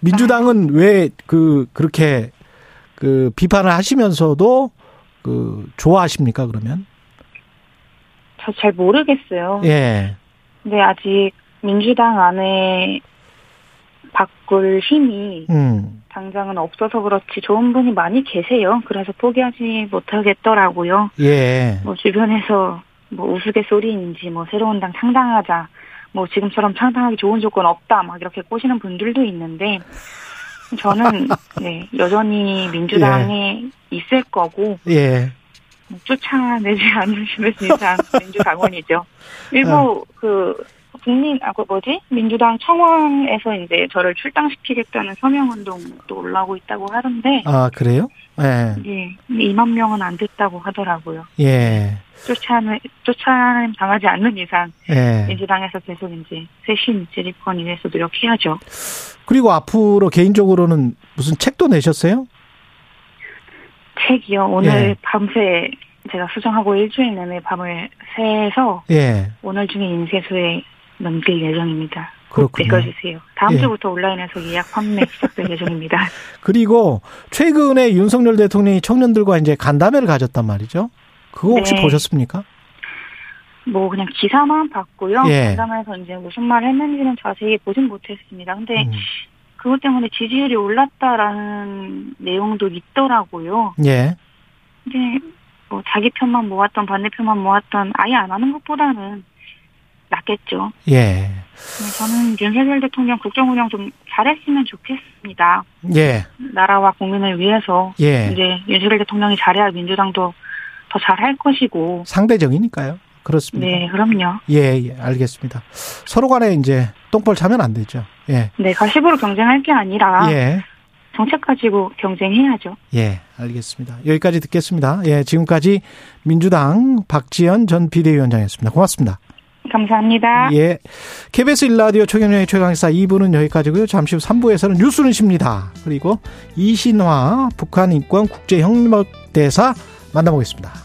민주당은 왜 그 그렇게 그 비판을 하시면서도 그 좋아하십니까 그러면? 저 잘 모르겠어요. 예. 근데 아직 민주당 안에 바꿀 힘이 음. 당장은 없어서 그렇지 좋은 분이 많이 계세요. 그래서 포기하지 못하겠더라고요. 예. 뭐 주변에서 뭐 우스갯소리인지 뭐 새로운 당 창당하자 뭐 지금처럼 창당하기 좋은 조건 없다 막 이렇게 꼬시는 분들도 있는데 저는 네 여전히 민주당에 있을 거고 예. 쫓아내지 않으시는 이상 민주당원이죠. 일부 어. 그 국민 아그 뭐지 민주당 청원에서 이제 저를 출당시키겠다는 서명 운동도 올라오고 있다고 하던데 아, 그래요? 예. 예 2만 명은 안 됐다고 하더라고요. 예. 쫓아내 쫓아내 당하지 않는 이상 예. 민주당에서 계속 이제 쇄신 재립권 위해서 노력해야죠. 그리고 앞으로 개인적으로는 무슨 책도 내셨어요? 책이요. 오늘 예. 밤새 제가 수정하고 일주일 내내 밤을 새서 예. 오늘 중에 인쇄소에 넘길 예정입니다. 꼭 그렇군요. 읽어주세요. 다음 예. 주부터 온라인에서 예약 판매 시작될 예정입니다. 그리고 최근에 윤석열 대통령이 청년들과 이제 간담회를 가졌단 말이죠. 그거 혹시 네. 보셨습니까? 뭐 그냥 기사만 봤고요. 예. 간담회에서 이제 무슨 말 했는지는 자세히 보진 못했습니다. 근데 음. 그것 때문에 지지율이 올랐다라는 내용도 있더라고요. 예. 근데 뭐 자기 편만 모았던 반대편만 모았던 아예 안 하는 것보다는 낫겠죠. 예. 네, 저는 윤석열 대통령 국정 운영 좀 잘했으면 좋겠습니다. 예. 나라와 국민을 위해서 예. 이제 윤석열 대통령이 잘해야 민주당도 더 잘할 것이고. 상대적이니까요. 그렇습니다. 네, 그럼요. 예, 예, 알겠습니다. 서로 간에 이제 똥벌 차면 안 되죠. 예. 네, 가십으로 경쟁할 게 아니라 예. 정책 가지고 경쟁해야죠. 예, 알겠습니다. 여기까지 듣겠습니다. 예, 지금까지 민주당 박지연 전 비대위원장이었습니다. 고맙습니다. 감사합니다. 예. KBS 일라디오 최경영의 최강사 2부는 여기까지고요. 잠시 후 3부에서는 뉴스는 쉽니다. 그리고 이신화 북한 인권 국제협력대사 만나보겠습니다.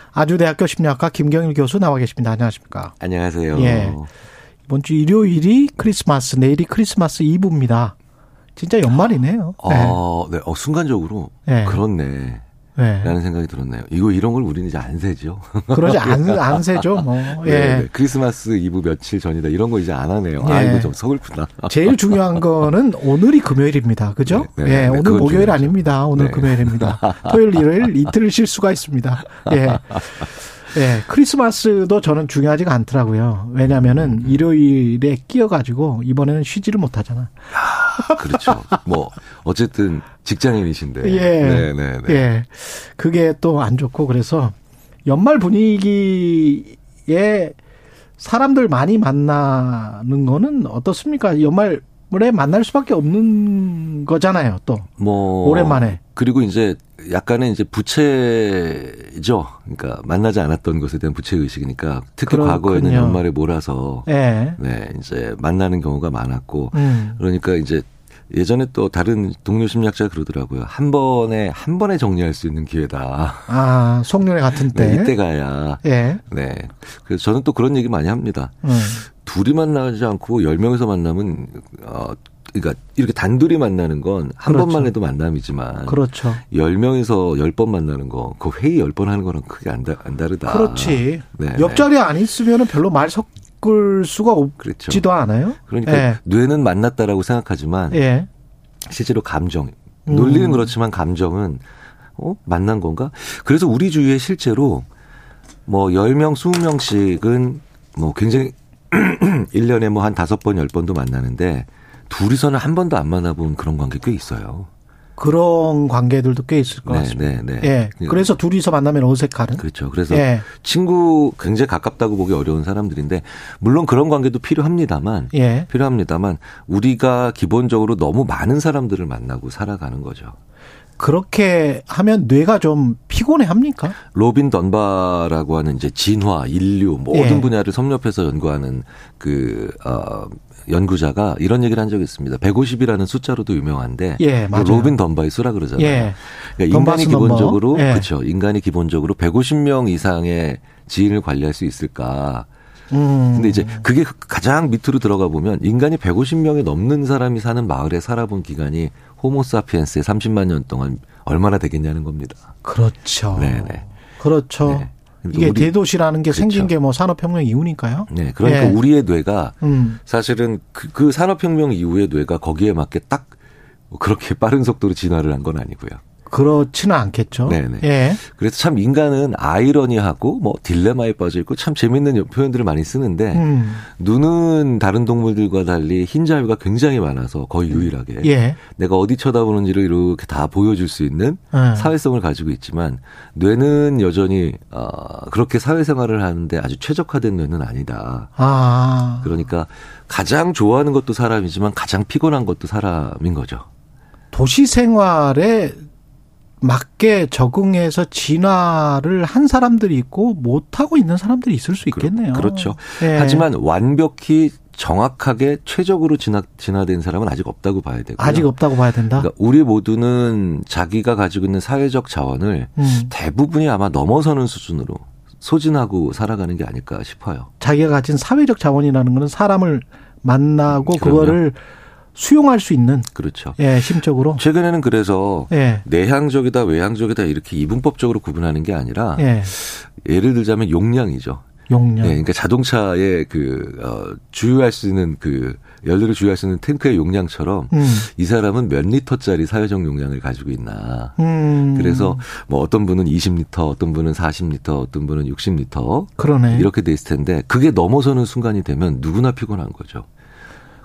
아주대학교 심리학과 김경일 교수 나와 계십니다. 안녕하십니까? 안녕하세요. 예. 이번 주 일요일이 크리스마스, 내일이 크리스마스 이브입니다. 진짜 연말이네요. 어, 네. 어, 순간적으로 네. 그렇네. 네. 라는 생각이 들었네요. 이거 이런 걸 우리는 이제 안 세죠. 그러지 안, 안 세죠, 뭐. 예. 네, 네. 크리스마스 이브 며칠 전이다 이런 거 이제 안 하네요. 예. 아이고 좀 서글프다. 제일 중요한 거는 오늘이 금요일입니다. 그죠? 네, 네, 예, 네, 오늘 목요일 중요하죠. 아닙니다. 오늘 네. 금요일입니다. 토요일, 일요일 이틀 쉴 수가 있습니다. 예. 예, 크리스마스도 저는 중요하지가 않더라고요. 왜냐면은 일요일에 끼어가지고 이번에는 쉬지를 못하잖아. 그렇죠. 뭐 어쨌든 직장인이신데. 예. 네, 네, 네. 예. 그게 또 안 좋고 그래서 연말 분위기에 사람들 많이 만나는 거는 어떻습니까? 연말에 만날 수밖에 없는 거잖아요, 또. 뭐 오랜만에. 그리고 이제 약간의 이제 부채죠. 그러니까 만나지 않았던 것에 대한 부채 의식이니까 특히 그렇군요. 과거에는 연말에 몰아서 예. 네, 이제 만나는 경우가 많았고 음. 그러니까 이제 예전에 또 다른 동료 심리학자가 그러더라고요. 한 번에 한 번에 정리할 수 있는 기회다. 아, 송년회 같은 때. 네, 이때 가야. 예. 네. 그래서 저는 또 그런 얘기 많이 합니다. 음. 둘이 만나지 않고 열 명이서 만나면 어 그러니까 이렇게 단둘이 만나는 건한 그렇죠. 번만 해도 만남이지만 그렇죠. 열 명이서 열번 만나는 거, 그 회의 열번 하는 거랑 크게 안, 다, 안 다르다. 그렇지. 네, 옆자리에 안 있으면 별로 말 섞을 수가 그렇죠. 없지도 않아요. 그러니까 예. 뇌는 만났다라고 생각하지만 예. 실제로 감정, 음. 논리는 그렇지만 감정은 어 만난 건가? 그래서 우리 주위에 실제로 뭐 10명, 20명씩은 뭐 굉장히 1년에 뭐한 다섯 번, 열 번도 만나는데 둘이서는 한 번도 안 만나본 그런 관계 꽤 있어요. 그런 관계들도 꽤 있을 것 네, 같습니다. 네, 네. 예. 그래서 둘이서 만나면 어색하는. 그렇죠. 그래서 예. 친구 굉장히 가깝다고 보기 어려운 사람들인데 물론 그런 관계도 필요합니다만 예. 필요합니다만 우리가 기본적으로 너무 많은 사람들을 만나고 살아가는 거죠. 그렇게 하면 뇌가 좀 피곤해 합니까? 로빈 던바라고 하는 이제 진화, 인류 모든 예. 분야를 섭렵해서 연구하는 그 어, 연구자가 이런 얘기를 한 적이 있습니다. 150이라는 숫자로도 유명한데 예, 맞아요. 로빈 수라 그러잖아요. 예. 그러니까 인간이 Dunbar's number. 기본적으로 예. 그렇죠. 인간이 기본적으로 150명 이상의 지인을 관리할 수 있을까? 음. 근데 이제 그게 가장 밑으로 들어가 보면 인간이 150명이 넘는 사람이 사는 마을에 살아본 기간이 호모사피엔스의 30만 년 동안 얼마나 되겠냐는 겁니다. 그렇죠. 네네. 그렇죠. 네. 그러니까 이게 대도시라는 게 생긴 그렇죠. 게뭐 산업혁명 이후니까요. 네, 그러니까 예. 우리의 뇌가 음. 사실은 그, 그 산업혁명 이후의 뇌가 거기에 맞게 딱 그렇게 빠른 속도로 진화를 한 건 아니고요. 그렇지는 않겠죠. 네네. 예. 그래서 참 인간은 아이러니하고 뭐 딜레마에 빠져 있고 참 재밌는 표현들을 많이 쓰는데 음. 눈은 다른 동물들과 달리 흰 자위가 굉장히 많아서 거의 유일하게 예. 내가 어디 쳐다보는지를 이렇게 다 보여줄 수 있는 예. 사회성을 가지고 있지만 뇌는 여전히 어, 그렇게 사회생활을 하는데 아주 최적화된 뇌는 아니다. 아. 그러니까 가장 좋아하는 것도 사람이지만 가장 피곤한 것도 사람인 거죠. 도시 생활에 맞게 적응해서 진화를 한 사람들이 있고 못하고 있는 사람들이 있을 수 있겠네요. 그 렇죠. 예. 하지만 완벽히 정확하게 최적으로 진화, 진화된 사람은 아직 없다고 봐야 되고요. 아직 없다고 봐야 된다. 그러니까 우리 모두는 자기가 가지고 있는 사회적 자원을 음. 대부분이 아마 넘어서는 수준으로 소진하고 살아가는 게 아닐까 싶어요. 자기가 가진 사회적 자원이라는 거는 사람을 만나고 그럼요. 그거를 수용할 수 있는 그렇죠. 예, 심적으로. 최근에는 그래서 예. 내향적이다, 외향적이다 이렇게 이분법적으로 구분하는 게 아니라 예. 예를 들자면 용량이죠. 용량. 네, 그러니까 자동차의 그 어, 주유할 수 있는 그 연료를 주유할 수 있는 탱크의 용량처럼 음. 이 사람은 몇 리터짜리 사회적 용량을 가지고 있나. 음. 그래서 뭐 어떤 분은 20리터, 어떤 분은 40리터, 어떤 분은 60리터 그러네. 이렇게 돼 있을 텐데 그게 넘어서는 순간이 되면 누구나 피곤한 거죠.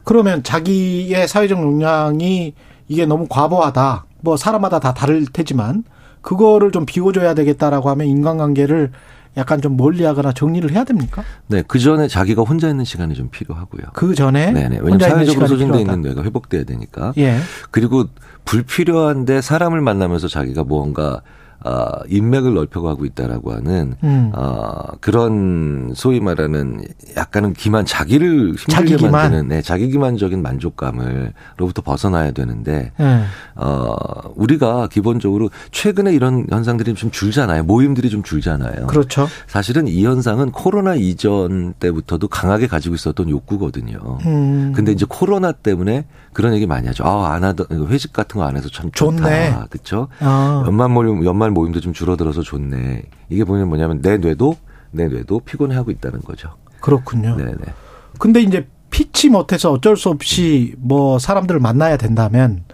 그러면 자기의 사회적 역량이 이게 너무 과부하다. 뭐 사람마다 다 다를 테지만 그거를 좀 비워줘야 되겠다라고 하면 인간관계를 약간 좀 멀리하거나 정리를 해야 됩니까? 네, 그 전에 자기가 혼자 있는 시간이 좀 필요하고요. 그 전에 네네. 왜냐면 혼자 있는 사회적으로 소진돼. 있는 뇌가 회복돼야 되니까. 예. 그리고 불필요한데 사람을 만나면서 자기가 무언가 어, 인맥을 넓혀가고 있다라고 하는 음. 어, 그런 소위 말하는 약간은 기만 자기를 힘들게 자기 기만. 만드는 네, 자기 기만적인 만족감을로부터 벗어나야 되는데 예. 어, 우리가 기본적으로 최근에 이런 현상들이 좀 줄잖아요. 모임들이 좀 줄잖아요. 그렇죠. 사실은 이 현상은 코로나 이전 때부터도 강하게 가지고 있었던 욕구거든요. 음. 근데 이제 코로나 때문에 그런 얘기 많이 하죠. 아, 안 하던 회식 같은 거 안 해서 참 좋네. 좋다. 그렇죠? 아. 연말 모임 연말 모임도 좀 줄어들어서 좋네. 이게 보면 뭐냐면 내 뇌도 내 뇌도 피곤해하고 있다는 거죠. 그렇군요. 네, 네. 근데 이제 피치 못해서 어쩔 수 없이 뭐 사람들을 만나야 된다면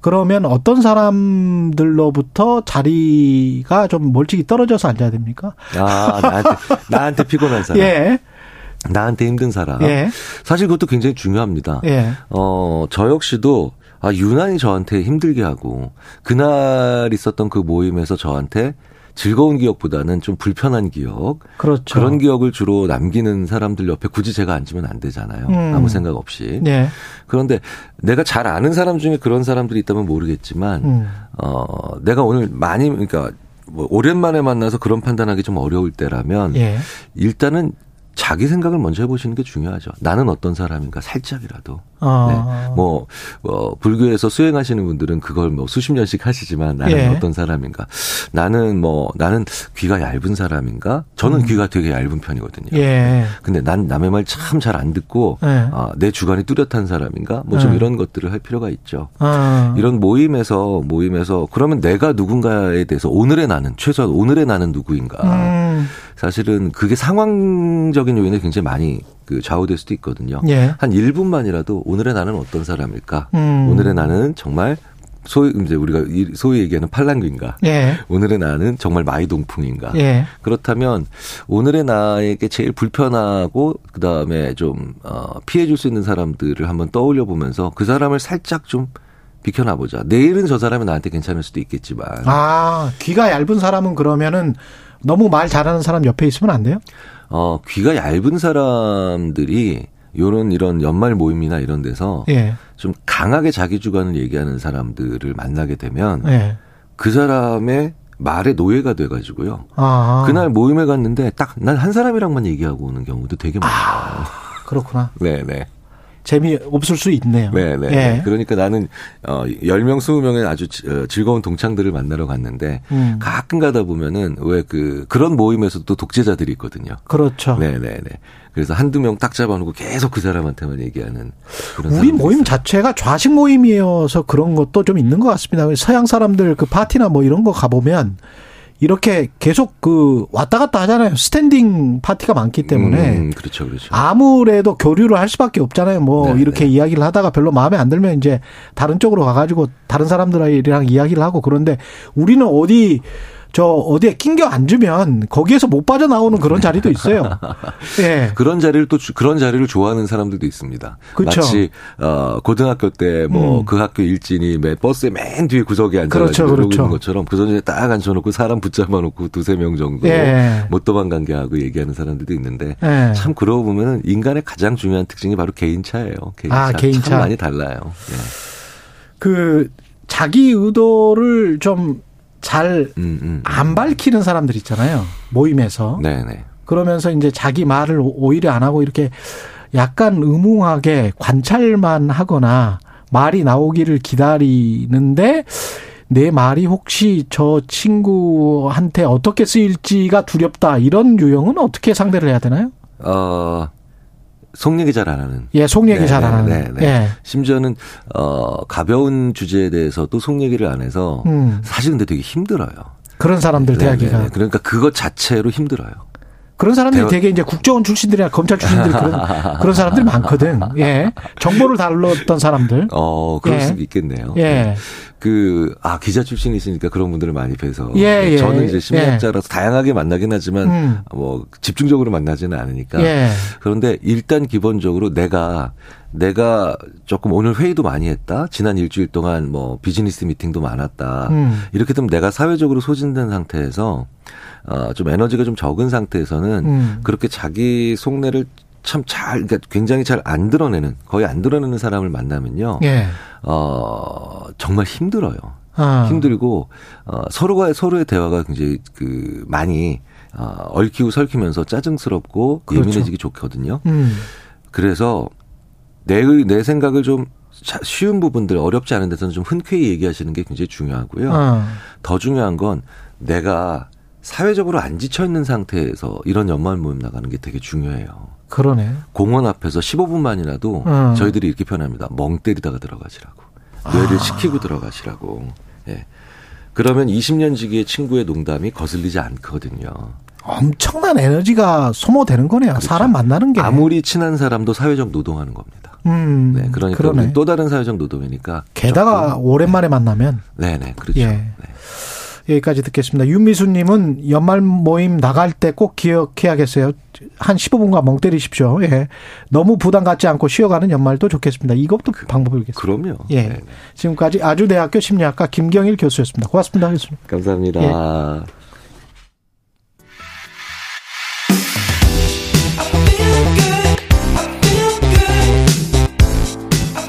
그러면 어떤 사람들로부터 자리가 좀 멀찍이 떨어져서 앉아야 됩니까? 아, 나한테 나한테 피곤한 사람. 예. 나한테 힘든 사람. 예. 사실 그것도 굉장히 중요합니다. 예. 어, 저 역시도 아, 유난히 저한테 힘들게 하고 그날 있었던 그 모임에서 저한테 즐거운 기억보다는 좀 불편한 기억 그렇죠. 그런 기억을 주로 남기는 사람들 옆에 굳이 제가 앉으면 안 되잖아요. 음. 아무 생각 없이. 예. 그런데 내가 잘 아는 사람 중에 그런 사람들이 있다면 모르겠지만 음. 어, 내가 오늘 많이 그러니까 뭐 오랜만에 만나서 그런 판단하기 좀 어려울 때라면 예. 일단은 자기 생각을 먼저 해보시는 게 중요하죠. 나는 어떤 사람인가 살짝이라도. 아. 네. 뭐, 어, 불교에서 수행하시는 분들은 그걸 뭐 수십 년씩 하시지만 나는 예. 어떤 사람인가. 나는 뭐, 나는 귀가 얇은 사람인가? 저는 음. 귀가 되게 얇은 편이거든요. 예. 근데 난 남의 말 참 잘 안 듣고, 예. 아, 내 주관이 뚜렷한 사람인가? 뭐좀 예. 이런 것들을 할 필요가 있죠. 아. 이런 모임에서, 모임에서, 그러면 내가 누군가에 대해서 오늘의 나는, 최소한 오늘의 나는 누구인가? 음. 사실은 그게 상황적인 요인에 굉장히 많이 그 좌우될 수도 있거든요. 예. 한 1분만이라도 오늘의 나는 어떤 사람일까? 음. 오늘의 나는 정말 소위 이제 우리가 이- 소위 얘기하는 팔랑귀인가? 예. 오늘의 나는 정말 마이동풍인가? 예. 그렇다면 오늘의 나에게 제일 불편하고 그다음에 좀 어, 피해 줄 수 있는 사람들을 한번 떠올려 보면서 그 사람을 살짝 좀 비켜나 보자. 내일은 저 사람이 나한테 괜찮을 수도 있겠지만 아, 귀가 얇은 사람은 그러면은 너무 말 잘하는 사람 옆에 있으면 안 돼요? 어, 귀가 얇은 사람들이 요런 이런 연말 모임이나 이런 데서 예. 좀 강하게 자기 주관을 얘기하는 사람들을 만나게 되면 예. 그 사람의 말의 노예가 돼가지고요. 아. 그날 모임에 갔는데 딱 난 한 사람이랑만 얘기하고 오는 경우도 되게 많아요. 그렇구나. 네네. 재미 없을 수 있네요. 네 네. 예. 그러니까 나는 어 10명, 20명의 아주 지- 어, 즐거운 동창들을 만나러 갔는데 음. 가끔 가다 보면은 왜 그 그런 모임에서도 또 독재자들이 있거든요. 그렇죠. 네 네 네. 그래서 한두 명 딱 잡아놓고 계속 그 사람한테만 얘기하는 그런 우리 모임 있어요. 자체가 좌식 모임이어서 그런 것도 좀 있는 것 같습니다. 서양 사람들 그 파티나 뭐 이런 거 가보면 이렇게 계속 그 왔다 갔다 하잖아요. 스탠딩 파티가 많기 때문에 음, 그렇죠, 그렇죠. 아무래도 교류를 할 수밖에 없잖아요. 뭐 네, 이렇게 네. 이야기를 하다가 별로 마음에 안 들면 이제 다른 쪽으로 가가지고 다른 사람들이랑 이야기를 하고 그런데 우리는 어디 저 어디에 낑겨 앉으면 거기에서 못 빠져나오는 그런 자리도 있어요. 예. 그런 자리를 또 주- 그런 자리를 좋아하는 사람들도 있습니다. 그쵸. 마치 어 고등학교 때뭐 음. 그 학교 일진이 매 버스의 맨 뒤에 구석에 앉아가지고 그렇죠, 이러고 그렇죠. 있는 것처럼 그 전에 딱 앉혀 놓고 사람 붙잡아 놓고 두세 명 정도 예. 못 도망간 게 하고 얘기하는 사람들도 있는데 예. 참 그러고 보면은 인간의 가장 중요한 특징이 바로 개인차예요. 개인차. 아, 개인차. 참 많이 달라요. 예. 그 자기 의도를 좀 잘안 음, 음. 밝히는 사람들 있잖아요. 모임에서. 네네. 그러면서 이제 자기 말을 오- 오히려 안 하고 이렇게 약간 의무하게 관찰만 하거나 말이 나오기를 기다리는데 내 말이 혹시 저 친구한테 어떻게 쓰일지가 두렵다. 이런 유형은 어떻게 상대를 해야 되나요? 어, 속 얘기 잘 안 하는. 예, 속 얘기 네, 잘안 네, 하는. 네, 네. 예. 심지어는 어 가벼운 주제에 대해서도 속 얘기를 안 해서 음. 사실 근데 되게 힘들어요. 그런 사람들 네, 대하기가. 네, 네. 그러니까 그것 자체로 힘들어요. 그런 사람들이 대화- 되게 이제 국정원 출신들이나 검찰 출신들 그런 그런 사람들이 많거든. 예. 정보를 다뤘던 사람들. 어, 그럴 예. 수도 있겠네요. 예. 그, 아, 기자 출신이시니까 그런 분들을 많이 뵈서. 예, 예. 저는 이제 심리학자라서 다양하게 만나긴 하지만, 음. 뭐, 집중적으로 만나지는 않으니까. 예. 그런데 일단 기본적으로 내가, 내가 조금 오늘 회의도 많이 했다. 지난 일주일 동안 뭐, 비즈니스 미팅도 많았다. 음. 이렇게 되면 내가 사회적으로 소진된 상태에서, 어, 좀 에너지가 좀 적은 상태에서는 음. 그렇게 자기 속내를 참 잘, 그러니까 굉장히 잘 안 드러내는, 거의 안 드러내는 사람을 만나면요. 예. 어, 정말 힘들어요. 아. 힘들고 어, 서로가 서로의 대화가 굉장히 그 많이 어, 얽히고 설키면서 짜증스럽고 그렇죠. 예민해지기 좋거든요. 음. 그래서 내, 내 생각을 좀 자- 쉬운 부분들 어렵지 않은 데서는 좀 흔쾌히 얘기하시는 게 굉장히 중요하고요. 어. 더 중요한 건 내가 사회적으로 안 지쳐 있는 상태에서 이런 연말 모임 나가는 게 되게 중요해요. 그러네. 공원 앞에서 15분만이라도 음. 저희들이 이렇게 표현합니다. 멍 때리다가 들어가시라고. 아. 뇌를 식히고 들어가시라고. 예. 그러면 20년 지기의 친구의 농담이 거슬리지 않거든요. 엄청난 에너지가 소모되는 거네요. 사람 만나는 게. 그렇죠. 아무리 친한 사람도 사회적 노동하는 겁니다. 음. 네, 그러니까 또 다른 사회적 노동이니까. 게다가 오랜만에 만나면 네네, 그렇죠. 예. 네. 여기까지 듣겠습니다. 윤미수님은 연말 모임 나갈 때 꼭 기억해야겠어요. 한 15분간 멍 때리십시오. 예. 너무 부담 갖지 않고 쉬어가는 연말도 좋겠습니다. 이것도 방법이겠습니다. 그럼요. 예. 네네. 지금까지 아주대학교 심리학과 김경일 교수였습니다. 고맙습니다, 교수님. 감사합니다. 예.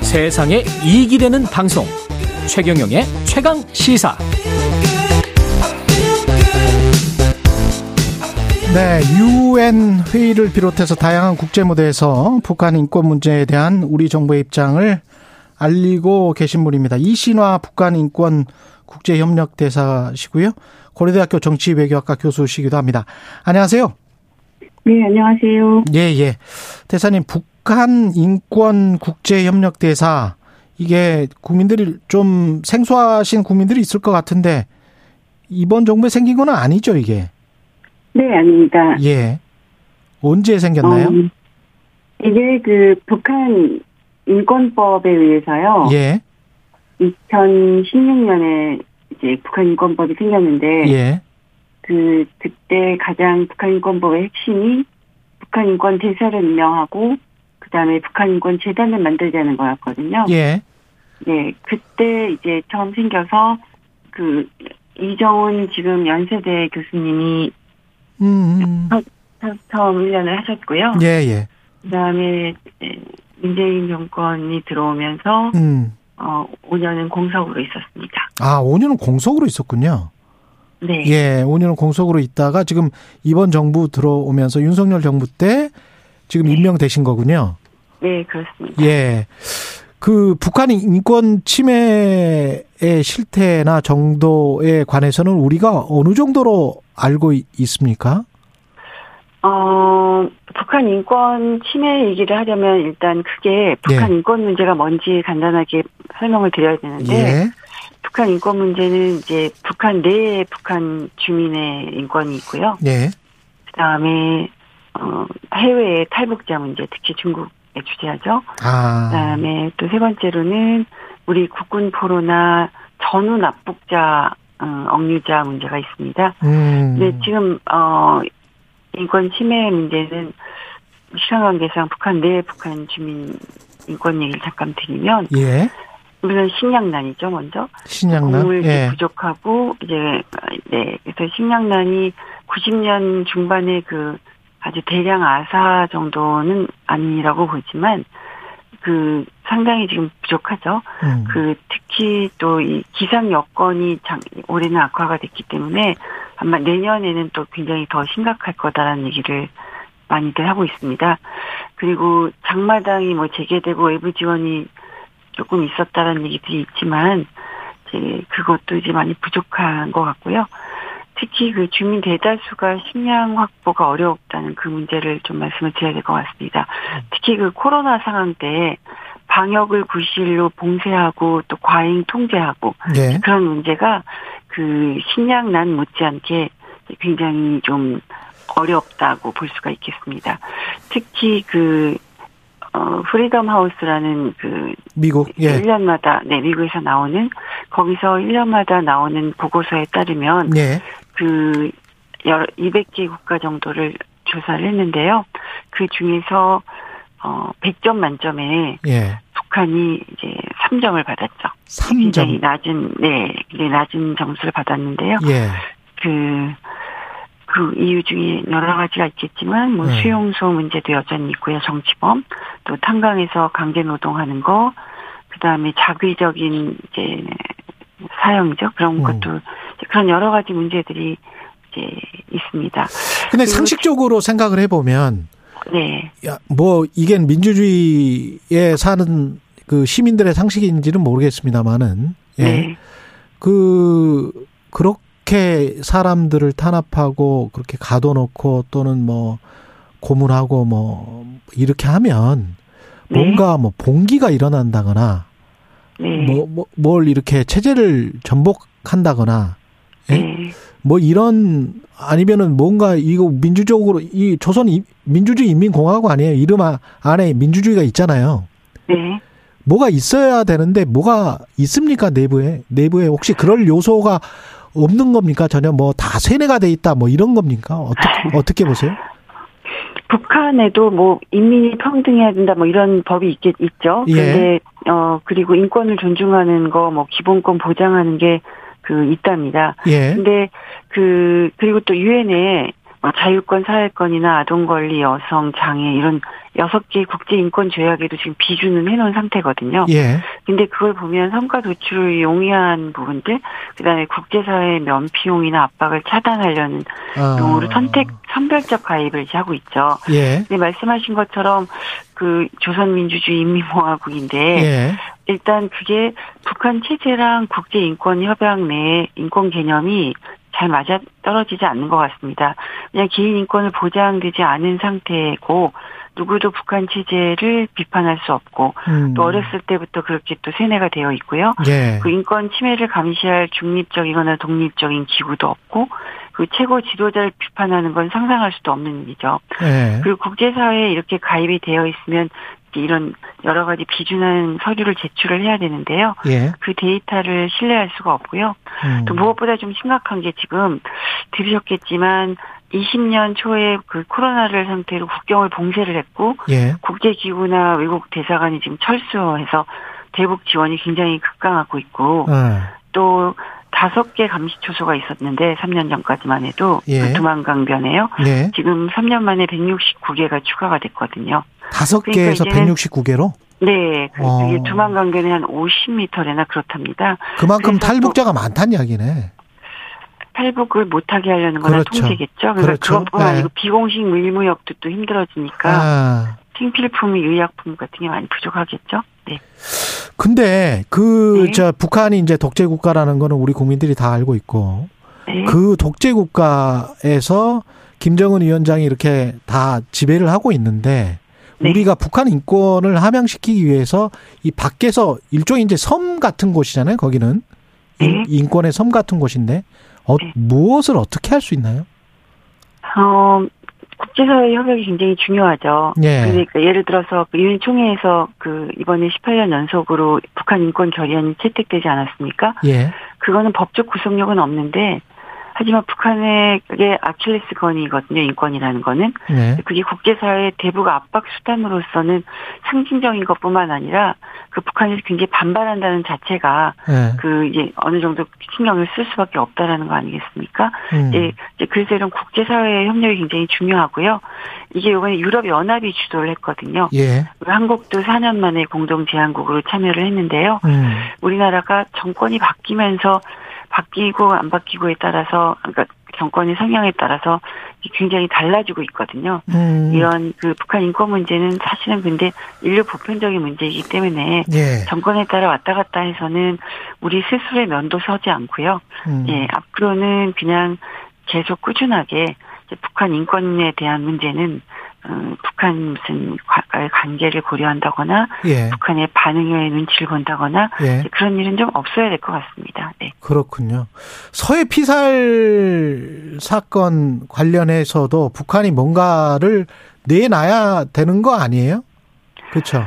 세상에 이익이 되는 방송 최경영의 최강 시사 네, 유엔 회의를 비롯해서 다양한 국제 무대에서 북한 인권 문제에 대한 우리 정부의 입장을 알리고 계신 분입니다. 이신화 북한 인권 국제 협력 대사시고요. 고려대학교 정치 외교학과 교수시기도 합니다. 안녕하세요. 네, 안녕하세요. 예, 예. 대사님, 북한 인권 국제 협력 대사 이게 국민들이 좀 생소하신 국민들이 있을 것 같은데 이번 정부에 생긴 건 아니죠, 이게. 네, 아닙니다. 예. 언제 생겼나요? 어, 이게 그 북한 인권법에 의해서요. 예. 2016년에 이제 북한 인권법이 생겼는데 예. 그 그때 가장 북한 인권법의 핵심이 북한 인권 대사를 임명하고 그다음에 북한 인권 재단을 만들자는 거였거든요. 예. 네, 그때 이제 처음 생겨서 그 이정훈 지금 연세대 교수님이 음. 처- 처음 1년을 하셨고요. 예, 예. 그 다음에 이제 문재인 정권이 들어오면서 음. 어 5년은 공석으로 있었습니다. 아, 5년은 공석으로 있었군요. 네. 예, 5년은 공석으로 있다가 지금 이번 정부 들어오면서 윤석열 정부 때 지금 임명되신 거군요. 네, 그렇습니다. 예. 그 북한 인권 침해의 실태나 정도에 관해서는 우리가 어느 정도로 알고 있- 있습니까? 어, 북한 인권 침해 얘기를 하려면 일단 크게 북한 예. 인권 문제가 뭔지 간단하게 설명을 드려야 되는데 예. 북한 인권 문제는 이제 북한 내에 북한 주민의 인권이 있고요. 예. 그다음에 어, 해외의 탈북자 문제, 특히 중국에 주재하죠. 아. 그다음에 또 세 번째로는 우리 국군 포로나 전후 납북자 어, 억류자 문제가 있습니다. 음. 근데 지금 어 인권 침해 문제는 시간 관계상 북한 내 북한 주민 인권 얘기를 잠깐 드리면 예. 우리는 식량난이죠 먼저 신양남. 곡물이 예. 부족하고 이제 네 그래서 식량난이 90년 중반에 그 아주 대량 아사 정도는 아니라고 보지만 그 상당히 지금 부족하죠. 음. 그 특히 또 이 기상 여건이 장, 올해는 악화가 됐기 때문에 아마 내년에는 또 굉장히 더 심각할 거다라는 얘기를 많이들 하고 있습니다. 그리고 장마당이 뭐 재개되고 외부 지원이 조금 있었다라는 얘기들이 있지만 이제 그것도 이제 많이 부족한 것 같고요. 특히 그 주민 대다수가 식량 확보가 어렵다는 그 문제를 좀 말씀을 드려야 될 것 같습니다. 특히 그 코로나 상황 때 방역을 구실로 봉쇄하고 또 과잉 통제하고 예. 그런 문제가 그 식량난 못지않게 굉장히 좀 어렵다고 볼 수가 있겠습니다. 특히 그 어, Freedom House라는 그 미국. 예. 1년마다 네 미국에서 나오는 거기서 1년마다 나오는 보고서에 따르면 예. 그 여러 200개 국가 정도를 조사를 했는데요. 그 중에서 어 100점 만점에 예. 북한이 이제 3점을 받았죠. 3점. 굉장히 낮은 네, 네 낮은 점수를 받았는데요. 예. 그, 그 이유 중에 여러 가지가 있겠지만, 뭐, 네. 수용소 문제도 여전히 있고요, 정치범. 또 탄광에서 강제 노동하는 거. 그 다음에 자의적인, 이제, 사형이죠. 그런 음. 것도 그런 여러 가지 문제들이 이제 있습니다. 근데 상식적으로 생각을 해보면 네, 야, 뭐 이게 민주주의에 사는 그 시민들의 상식인지는 모르겠습니다만은 예. 네, 그 그렇게 사람들을 탄압하고 그렇게 가둬놓고 또는 뭐 고문하고 뭐 이렇게 하면 네. 뭔가 뭐 봉기가 일어난다거나 네, 뭐, 뭐, 뭘 이렇게 체제를 전복한다거나 예? 네, 뭐 이런 아니면은 뭔가 이거 민주적으로 이 조선 이- 민주주의 인민공화국 아니에요 이름 아- 안에 민주주의가 있잖아요 네. 뭐가 있어야 되는데 뭐가 있습니까 내부에 내부에 혹시 그럴 요소가 없는 겁니까 전혀 뭐 다 세뇌가 돼 있다 뭐 이런 겁니까 어떻게 어떻게 보세요 북한에도 뭐 인민이 평등해야 된다 뭐 이런 법이 있겠 있죠. 예. 근데 어 그리고 인권을 존중하는 거 뭐 기본권 보장하는 게 그 있답니다. 예 근데 그 그리고 또 유엔에 뭐 자유권, 사회권이나 아동 권리, 여성, 장애 이런 여섯 개 국제 인권 조약에도 지금 비준은 해놓은 상태거든요. 예. 근데 그걸 보면 성과 도출을 용이한 부분들, 그 다음에 국제사회의 면피용이나 압박을 차단하려는 아. 용어로 선택 선별적 가입을 이제 하고 있죠. 예. 근데 말씀하신 것처럼 그 조선민주주의 인민공화국인데 예. 일단 그게 북한 체제랑 국제인권협약 내 인권 개념이 잘 맞아 떨어지지 않는 것 같습니다. 그냥 개인 인권을 보장되지 않은 상태고 누구도 북한 체제를 비판할 수 없고 음. 또 어렸을 때부터 그렇게 또 세뇌가 되어 있고요. 예. 그 인권 침해를 감시할 중립적이거나 독립적인 기구도 없고 그 최고 지도자를 비판하는 건 상상할 수도 없는 일이죠. 예. 그리고 국제사회에 이렇게 가입이 되어 있으면 이런 여러 가지 비준한 서류를 제출을 해야 되는데요. 예. 그 데이터를 신뢰할 수가 없고요. 음. 또 무엇보다 좀 심각한 게 지금 들으셨겠지만 20년 초에 그 코로나를 상태로 국경을 봉쇄를 했고 예. 국제기구나 외국 대사관이 지금 철수해서 대북 지원이 굉장히 급강하고 있고 어. 또 다섯 개 감시 초소가 있었는데 3년 전까지만 해도 예. 그 두만강변에요. 예. 지금 3년 만에 169개가 추가가 됐거든요. 다섯 그러니까 개에서 이제는 169개로 네, 그 어. 이게 두만강변에 한 50m래나 그렇답니다. 그만큼 그래서 탈북자가 많다는 이야기네. 탈북을 못하게 하려는 거나 그렇죠. 통제겠죠. 그래서 그렇죠. 그것뿐만 네. 아니고 비공식 밀무역도 또 힘들어지니까 아. 생필품이 의약품 같은 게 많이 부족하겠죠. 네. 근데 그 네. 저 북한이 이제 독재 국가라는 거는 우리 국민들이 다 알고 있고 네. 그 독재 국가에서 김정은 위원장이 이렇게 다 지배를 하고 있는데 네. 우리가 북한 인권을 함양시키기 위해서 이 밖에서 일종의 이제 섬 같은 곳이잖아요. 거기는 인- 네. 인권의 섬 같은 곳인데 어, 네. 무엇을 어떻게 할 수 있나요? 어, 국제사회 협력이 굉장히 중요하죠. 예. 그러니까 예를 들어서 그 유엔 총회에서 그 이번에 18년 연속으로 북한 인권 결의안이 채택되지 않았습니까? 예. 그거는 법적 구속력은 없는데 하지만 북한의 그게 아킬레스건이거든요. 인권이라는 거는 네. 그게 국제사회의 대북 압박 수단으로서는 상징적인 것뿐만 아니라 그 북한에서 굉장히 반발한다는 자체가 예. 그 이제 어느 정도 신경을 쓸 수밖에 없다라는 거 아니겠습니까? 음. 예, 이제 그래서 이런 국제사회의 협력이 굉장히 중요하고요. 이게 이번에 유럽 연합이 주도를 했거든요. 예. 한국도 4년 만에 공동 제안국으로 참여를 했는데요. 음. 우리나라가 정권이 바뀌면서 바뀌고 안 바뀌고에 따라서 그러니까 정권의 성향에 따라서 굉장히 달라지고 있거든요. 음. 이런 그 북한 인권 문제는 사실은 근데 인류 보편적인 문제이기 때문에 예. 정권에 따라 왔다 갔다 해서는 우리 스스로의 면도 서지 않고요. 음. 예, 앞으로는 그냥 계속 꾸준하게 북한 인권에 대한 문제는 어, 북한 무슨 과- 관계를 고려한다거나 예. 북한의 반응에 눈치를 본다거나 예. 그런 일은 좀 없어야 될 것 같습니다. 네. 그렇군요. 서해 피살 사건 관련해서도 북한이 뭔가를 내놔야 되는 거 아니에요? 그렇죠.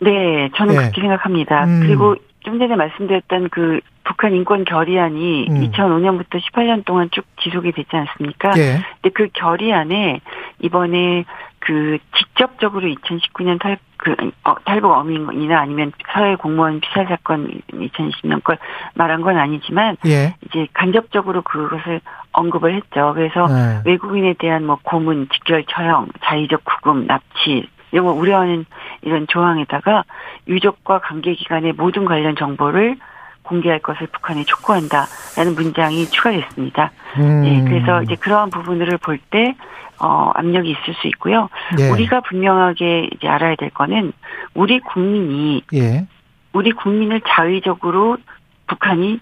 네, 저는 예. 그렇게 생각합니다. 음. 그리고 좀 전에 말씀드렸던 그 북한 인권 결의안이 음. 2005년부터 18년 동안 쭉 지속이 됐지 않습니까? 예. 근데 그 결의안에 이번에 그 직접적으로 2019년 탈, 그, 어, 탈북 어민이나 아니면 사회 공무원 피살 사건 2020년 걸 말한 건 아니지만 예. 이제 간접적으로 그것을 언급을 했죠. 그래서 네. 외국인에 대한 뭐 고문, 직결 처형, 자의적 구금, 납치 이런 거 우려하는 이런 조항에다가 유족과 관계 기관의 모든 관련 정보를 공개할 것을 북한에 촉구한다라는 문장이 추가됐습니다. 음. 네, 그래서 이제 그러한 부분들을 볼 때 어, 압력이 있을 수 있고요. 예. 우리가 분명하게 이제 알아야 될 거는 우리 국민이 예. 우리 국민을 자의적으로 북한이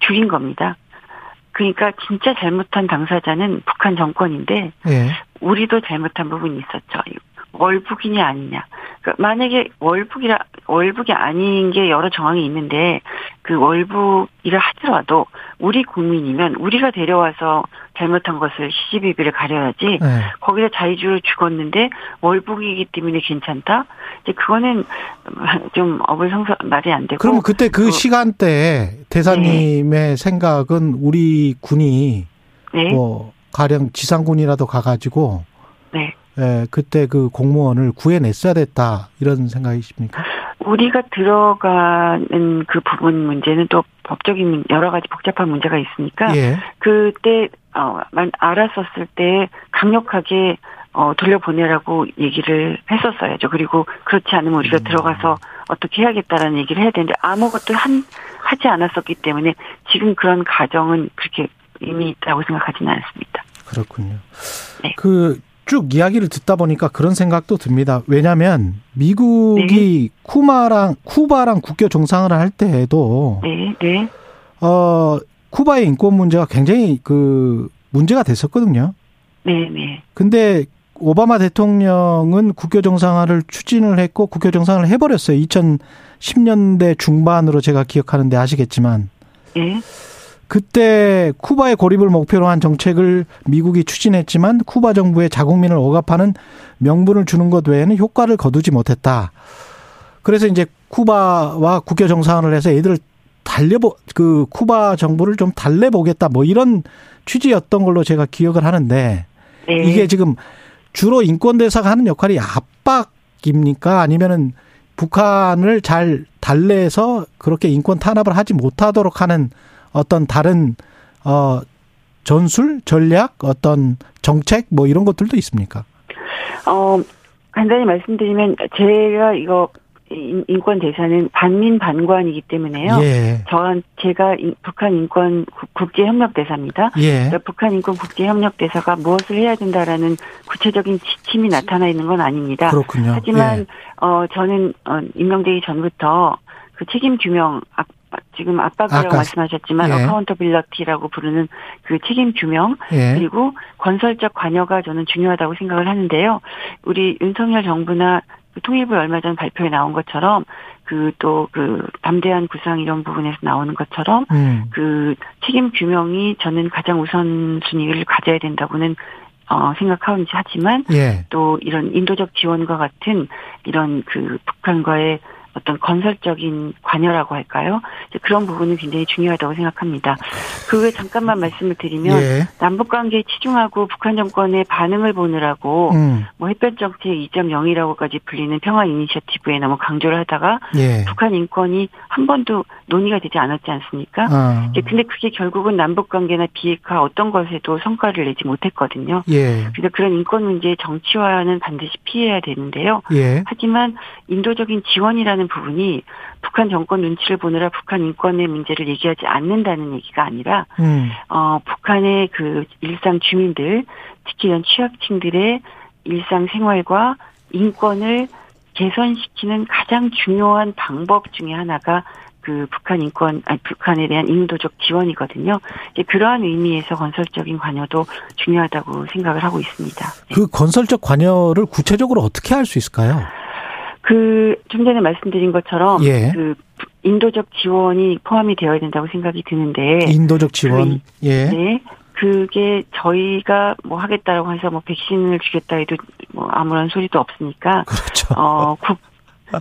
죽인 겁니다. 그러니까 진짜 잘못한 당사자는 북한 정권인데 예. 우리도 잘못한 부분이 있었죠. 월북이냐 아니냐. 그러니까 만약에 월북이라 월북이 아닌 게 여러 정황이 있는데 그 월북이라 하더라도 우리 국민이면 우리가 데려와서 잘못한 것을 시시비비를 가려야지 예. 거기서 자의주로 죽었는데 월북이기 때문에 괜찮다. 이제 그거는 좀 어불성설 말이 안 되고. 그러면 그때 그 시간대 대사님의 생각은 우리 군이 네. 뭐 가령 지상군이라도 가가지고 네. 예, 그때 그 공무원을 구해냈어야 됐다 이런 생각이십니까? 우리가 들어가는 그 부분 문제는 또 법적인 문- 여러 가지 복잡한 문제가 있으니까 예. 그때 어 만- 알았었을 때 강력하게 어 돌려보내라고 얘기를 했었어야죠. 그리고 그렇지 않으면 우리가 음. 들어가서 어떻게 해야겠다라는 얘기를 해야 되는데 아무것도 한 하지 않았었기 때문에 지금 그런 가정은 그렇게 의미 있다고 생각하지는 않습니다. 그렇군요. 네. 그 쭉 이야기를 듣다 보니까 그런 생각도 듭니다. 왜냐하면 미국이 네. 쿠마랑 쿠바랑 국교 정상을 할 때에도 네, 네, 어 쿠바의 인권 문제가 굉장히 그 문제가 됐었거든요. 네, 네, 근데 오바마 대통령은 국교 정상화를 추진을 했고 국교 정상을 해버렸어요. 2010년대 중반으로 제가 기억하는데 아시겠지만 네, 그때 쿠바의 고립을 목표로 한 정책을 미국이 추진했지만 쿠바 정부의 자국민을 억압하는 명분을 주는 것 외에는 효과를 거두지 못했다. 그래서 이제 쿠바와 국교 정상화를 해서 애들을 달려보 그 쿠바 정부를 좀 달래보겠다 뭐 이런 취지였던 걸로 제가 기억을 하는데 네. 이게 지금 주로 인권 대사가 하는 역할이 압박입니까 아니면은 북한을 잘 달래서 그렇게 인권 탄압을 하지 못하도록 하는 어떤 다른 어 전술 전략 어떤 정책 뭐 이런 것들도 있습니까? 어, 간단히 말씀드리면 제가 이거 인- 인권 대사는 반민 반관이기 때문에요. 예. 저한 제가 인- 북한 인권 국- 국제 협력 대사입니다. 예. 그러니까 북한 인권 국제 협력 대사가 무엇을 해야 된다라는 구체적인 지침이 나타나 있는 건 아닙니다. 그렇군요. 하지만 예. 어 저는 어, 임명되기 전부터 그 책임 규명 아, 지금 압박이라고 아까- 말씀하셨지만 예. accountability라고 부르는 그 책임 규명 예. 그리고 건설적 관여가 저는 중요하다고 생각을 하는데요. 우리 윤석열 정부나 그 통일부 얼마 전 발표에 나온 것처럼 그또그 담대한 구상 이런 부분에서 나오는 것처럼 음. 그 책임 규명이 저는 가장 우선 순위를 가져야 된다고는 어 생각하는지 하지만 예. 또 이런 인도적 지원과 같은 이런 그 북한과의 어떤 건설적인 관여라고 할까요? 이제 그런 부분은 굉장히 중요하다고 생각합니다. 그 외에 잠깐만 말씀을 드리면 예. 남북 관계에 치중하고 북한 정권의 반응을 보느라고 음. 뭐 햇볕 정책 2.0이라고까지 불리는 평화 이니셔티브에 너무 강조를 하다가 예. 북한 인권이 한 번도 논의가 되지 않았지 않습니까? 아. 이제 근데 그게 결국은 남북 관계나 비핵화 어떤 것에도 성과를 내지 못했거든요. 예. 그래서 그런 인권 문제의 정치화는 반드시 피해야 되는데요. 예. 하지만 인도적인 지원이라는 부분이 북한 정권 눈치를 보느라 북한 인권의 문제를 얘기하지 않는다는 얘기가 아니라 음. 어 북한의 그 일상 주민들 특히 이런 취약층들의 일상 생활과 인권을 개선시키는 가장 중요한 방법 중에 하나가 그 북한 인권, 아니 북한에 대한 인도적 지원이거든요. 이제 그러한 의미에서 건설적인 관여도 중요하다고 생각을 하고 있습니다. 그 건설적 관여를 구체적으로 어떻게 할 수 있을까요? 그 좀 전에 말씀드린 것처럼 예. 그 인도적 지원이 포함이 되어야 된다고 생각이 드는데 인도적 지원. 예. 네. 그게 저희가 뭐 하겠다라고 해서 뭐 백신을 주겠다 해도 뭐 아무런 소리도 없으니까. 그렇죠. 어, 국,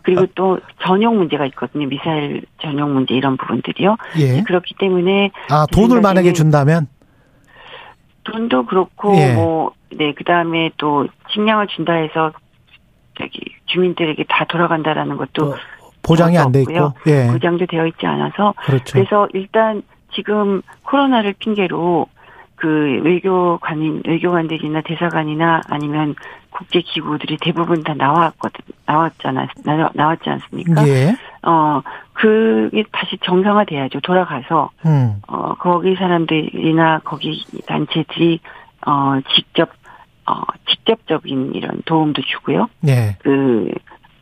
그리고 또 전용 문제가 있거든요. 미사일 전용 문제 이런 부분들이요. 예. 그렇기 때문에 아, 돈을 만약에 준다면 돈도 그렇고 예. 뭐 네, 그다음에 또 식량을 준다 해서 저기 주민들에게 다 돌아간다라는 것도 보장이 안 돼 있고. 예. 보장도 되어 있지 않아서 그렇죠. 그래서 일단 지금 코로나를 핑계로 그 외교관인 외교관들이나 대사관이나 아니면 국제 기구들이 대부분 다 나왔거든 나왔잖아 나, 나왔지 않습니까? 예. 어 그게 다시 정상화돼야죠. 돌아가서 음. 어 거기 사람들이나 거기 단체들이 어 직접 어 직접적인 이런 도움도 주고요. 예. 그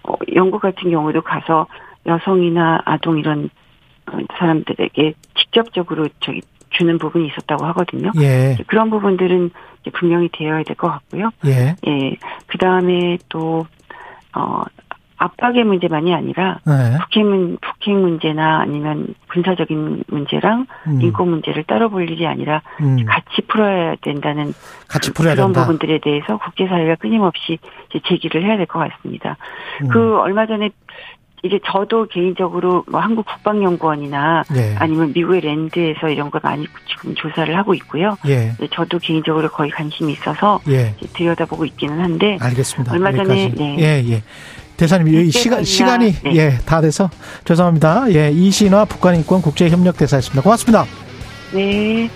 어, 영국 같은 경우도 가서 여성이나 아동 이런 어, 사람들에게 직접적으로 저기 주는 부분이 있었다고 하거든요. 예. 그런 부분들은 분명히 되어야 될 것 같고요. 예. 예. 그 다음에 또, 어, 압박의 문제만이 아니라, 네. 북핵, 문, 북핵 문제나 아니면 군사적인 문제랑 음. 인권 문제를 따로 볼 일이 아니라 음. 같이 풀어야 된다는 같이 풀어야 그런 된다. 부분들에 대해서 국제사회가 끊임없이 제기를 해야 될 것 같습니다. 음. 그 얼마 전에 이제 저도 개인적으로 뭐 한국 국방연구원이나 예. 아니면 미국의 랜드에서 이런 걸 많이 지금 조사를 하고 있고요. 예. 저도 개인적으로 거의 관심이 있어서 예. 들여다보고 있기는 한데 알겠습니다. 얼마 전에 여기까지. 네. 예, 예. 대사님, 이 시간, 국제관이나, 시간이, 네. 예, 다 돼서 죄송합니다. 예, 이신화 북한 인권 국제협력 대사였습니다. 고맙습니다. 네.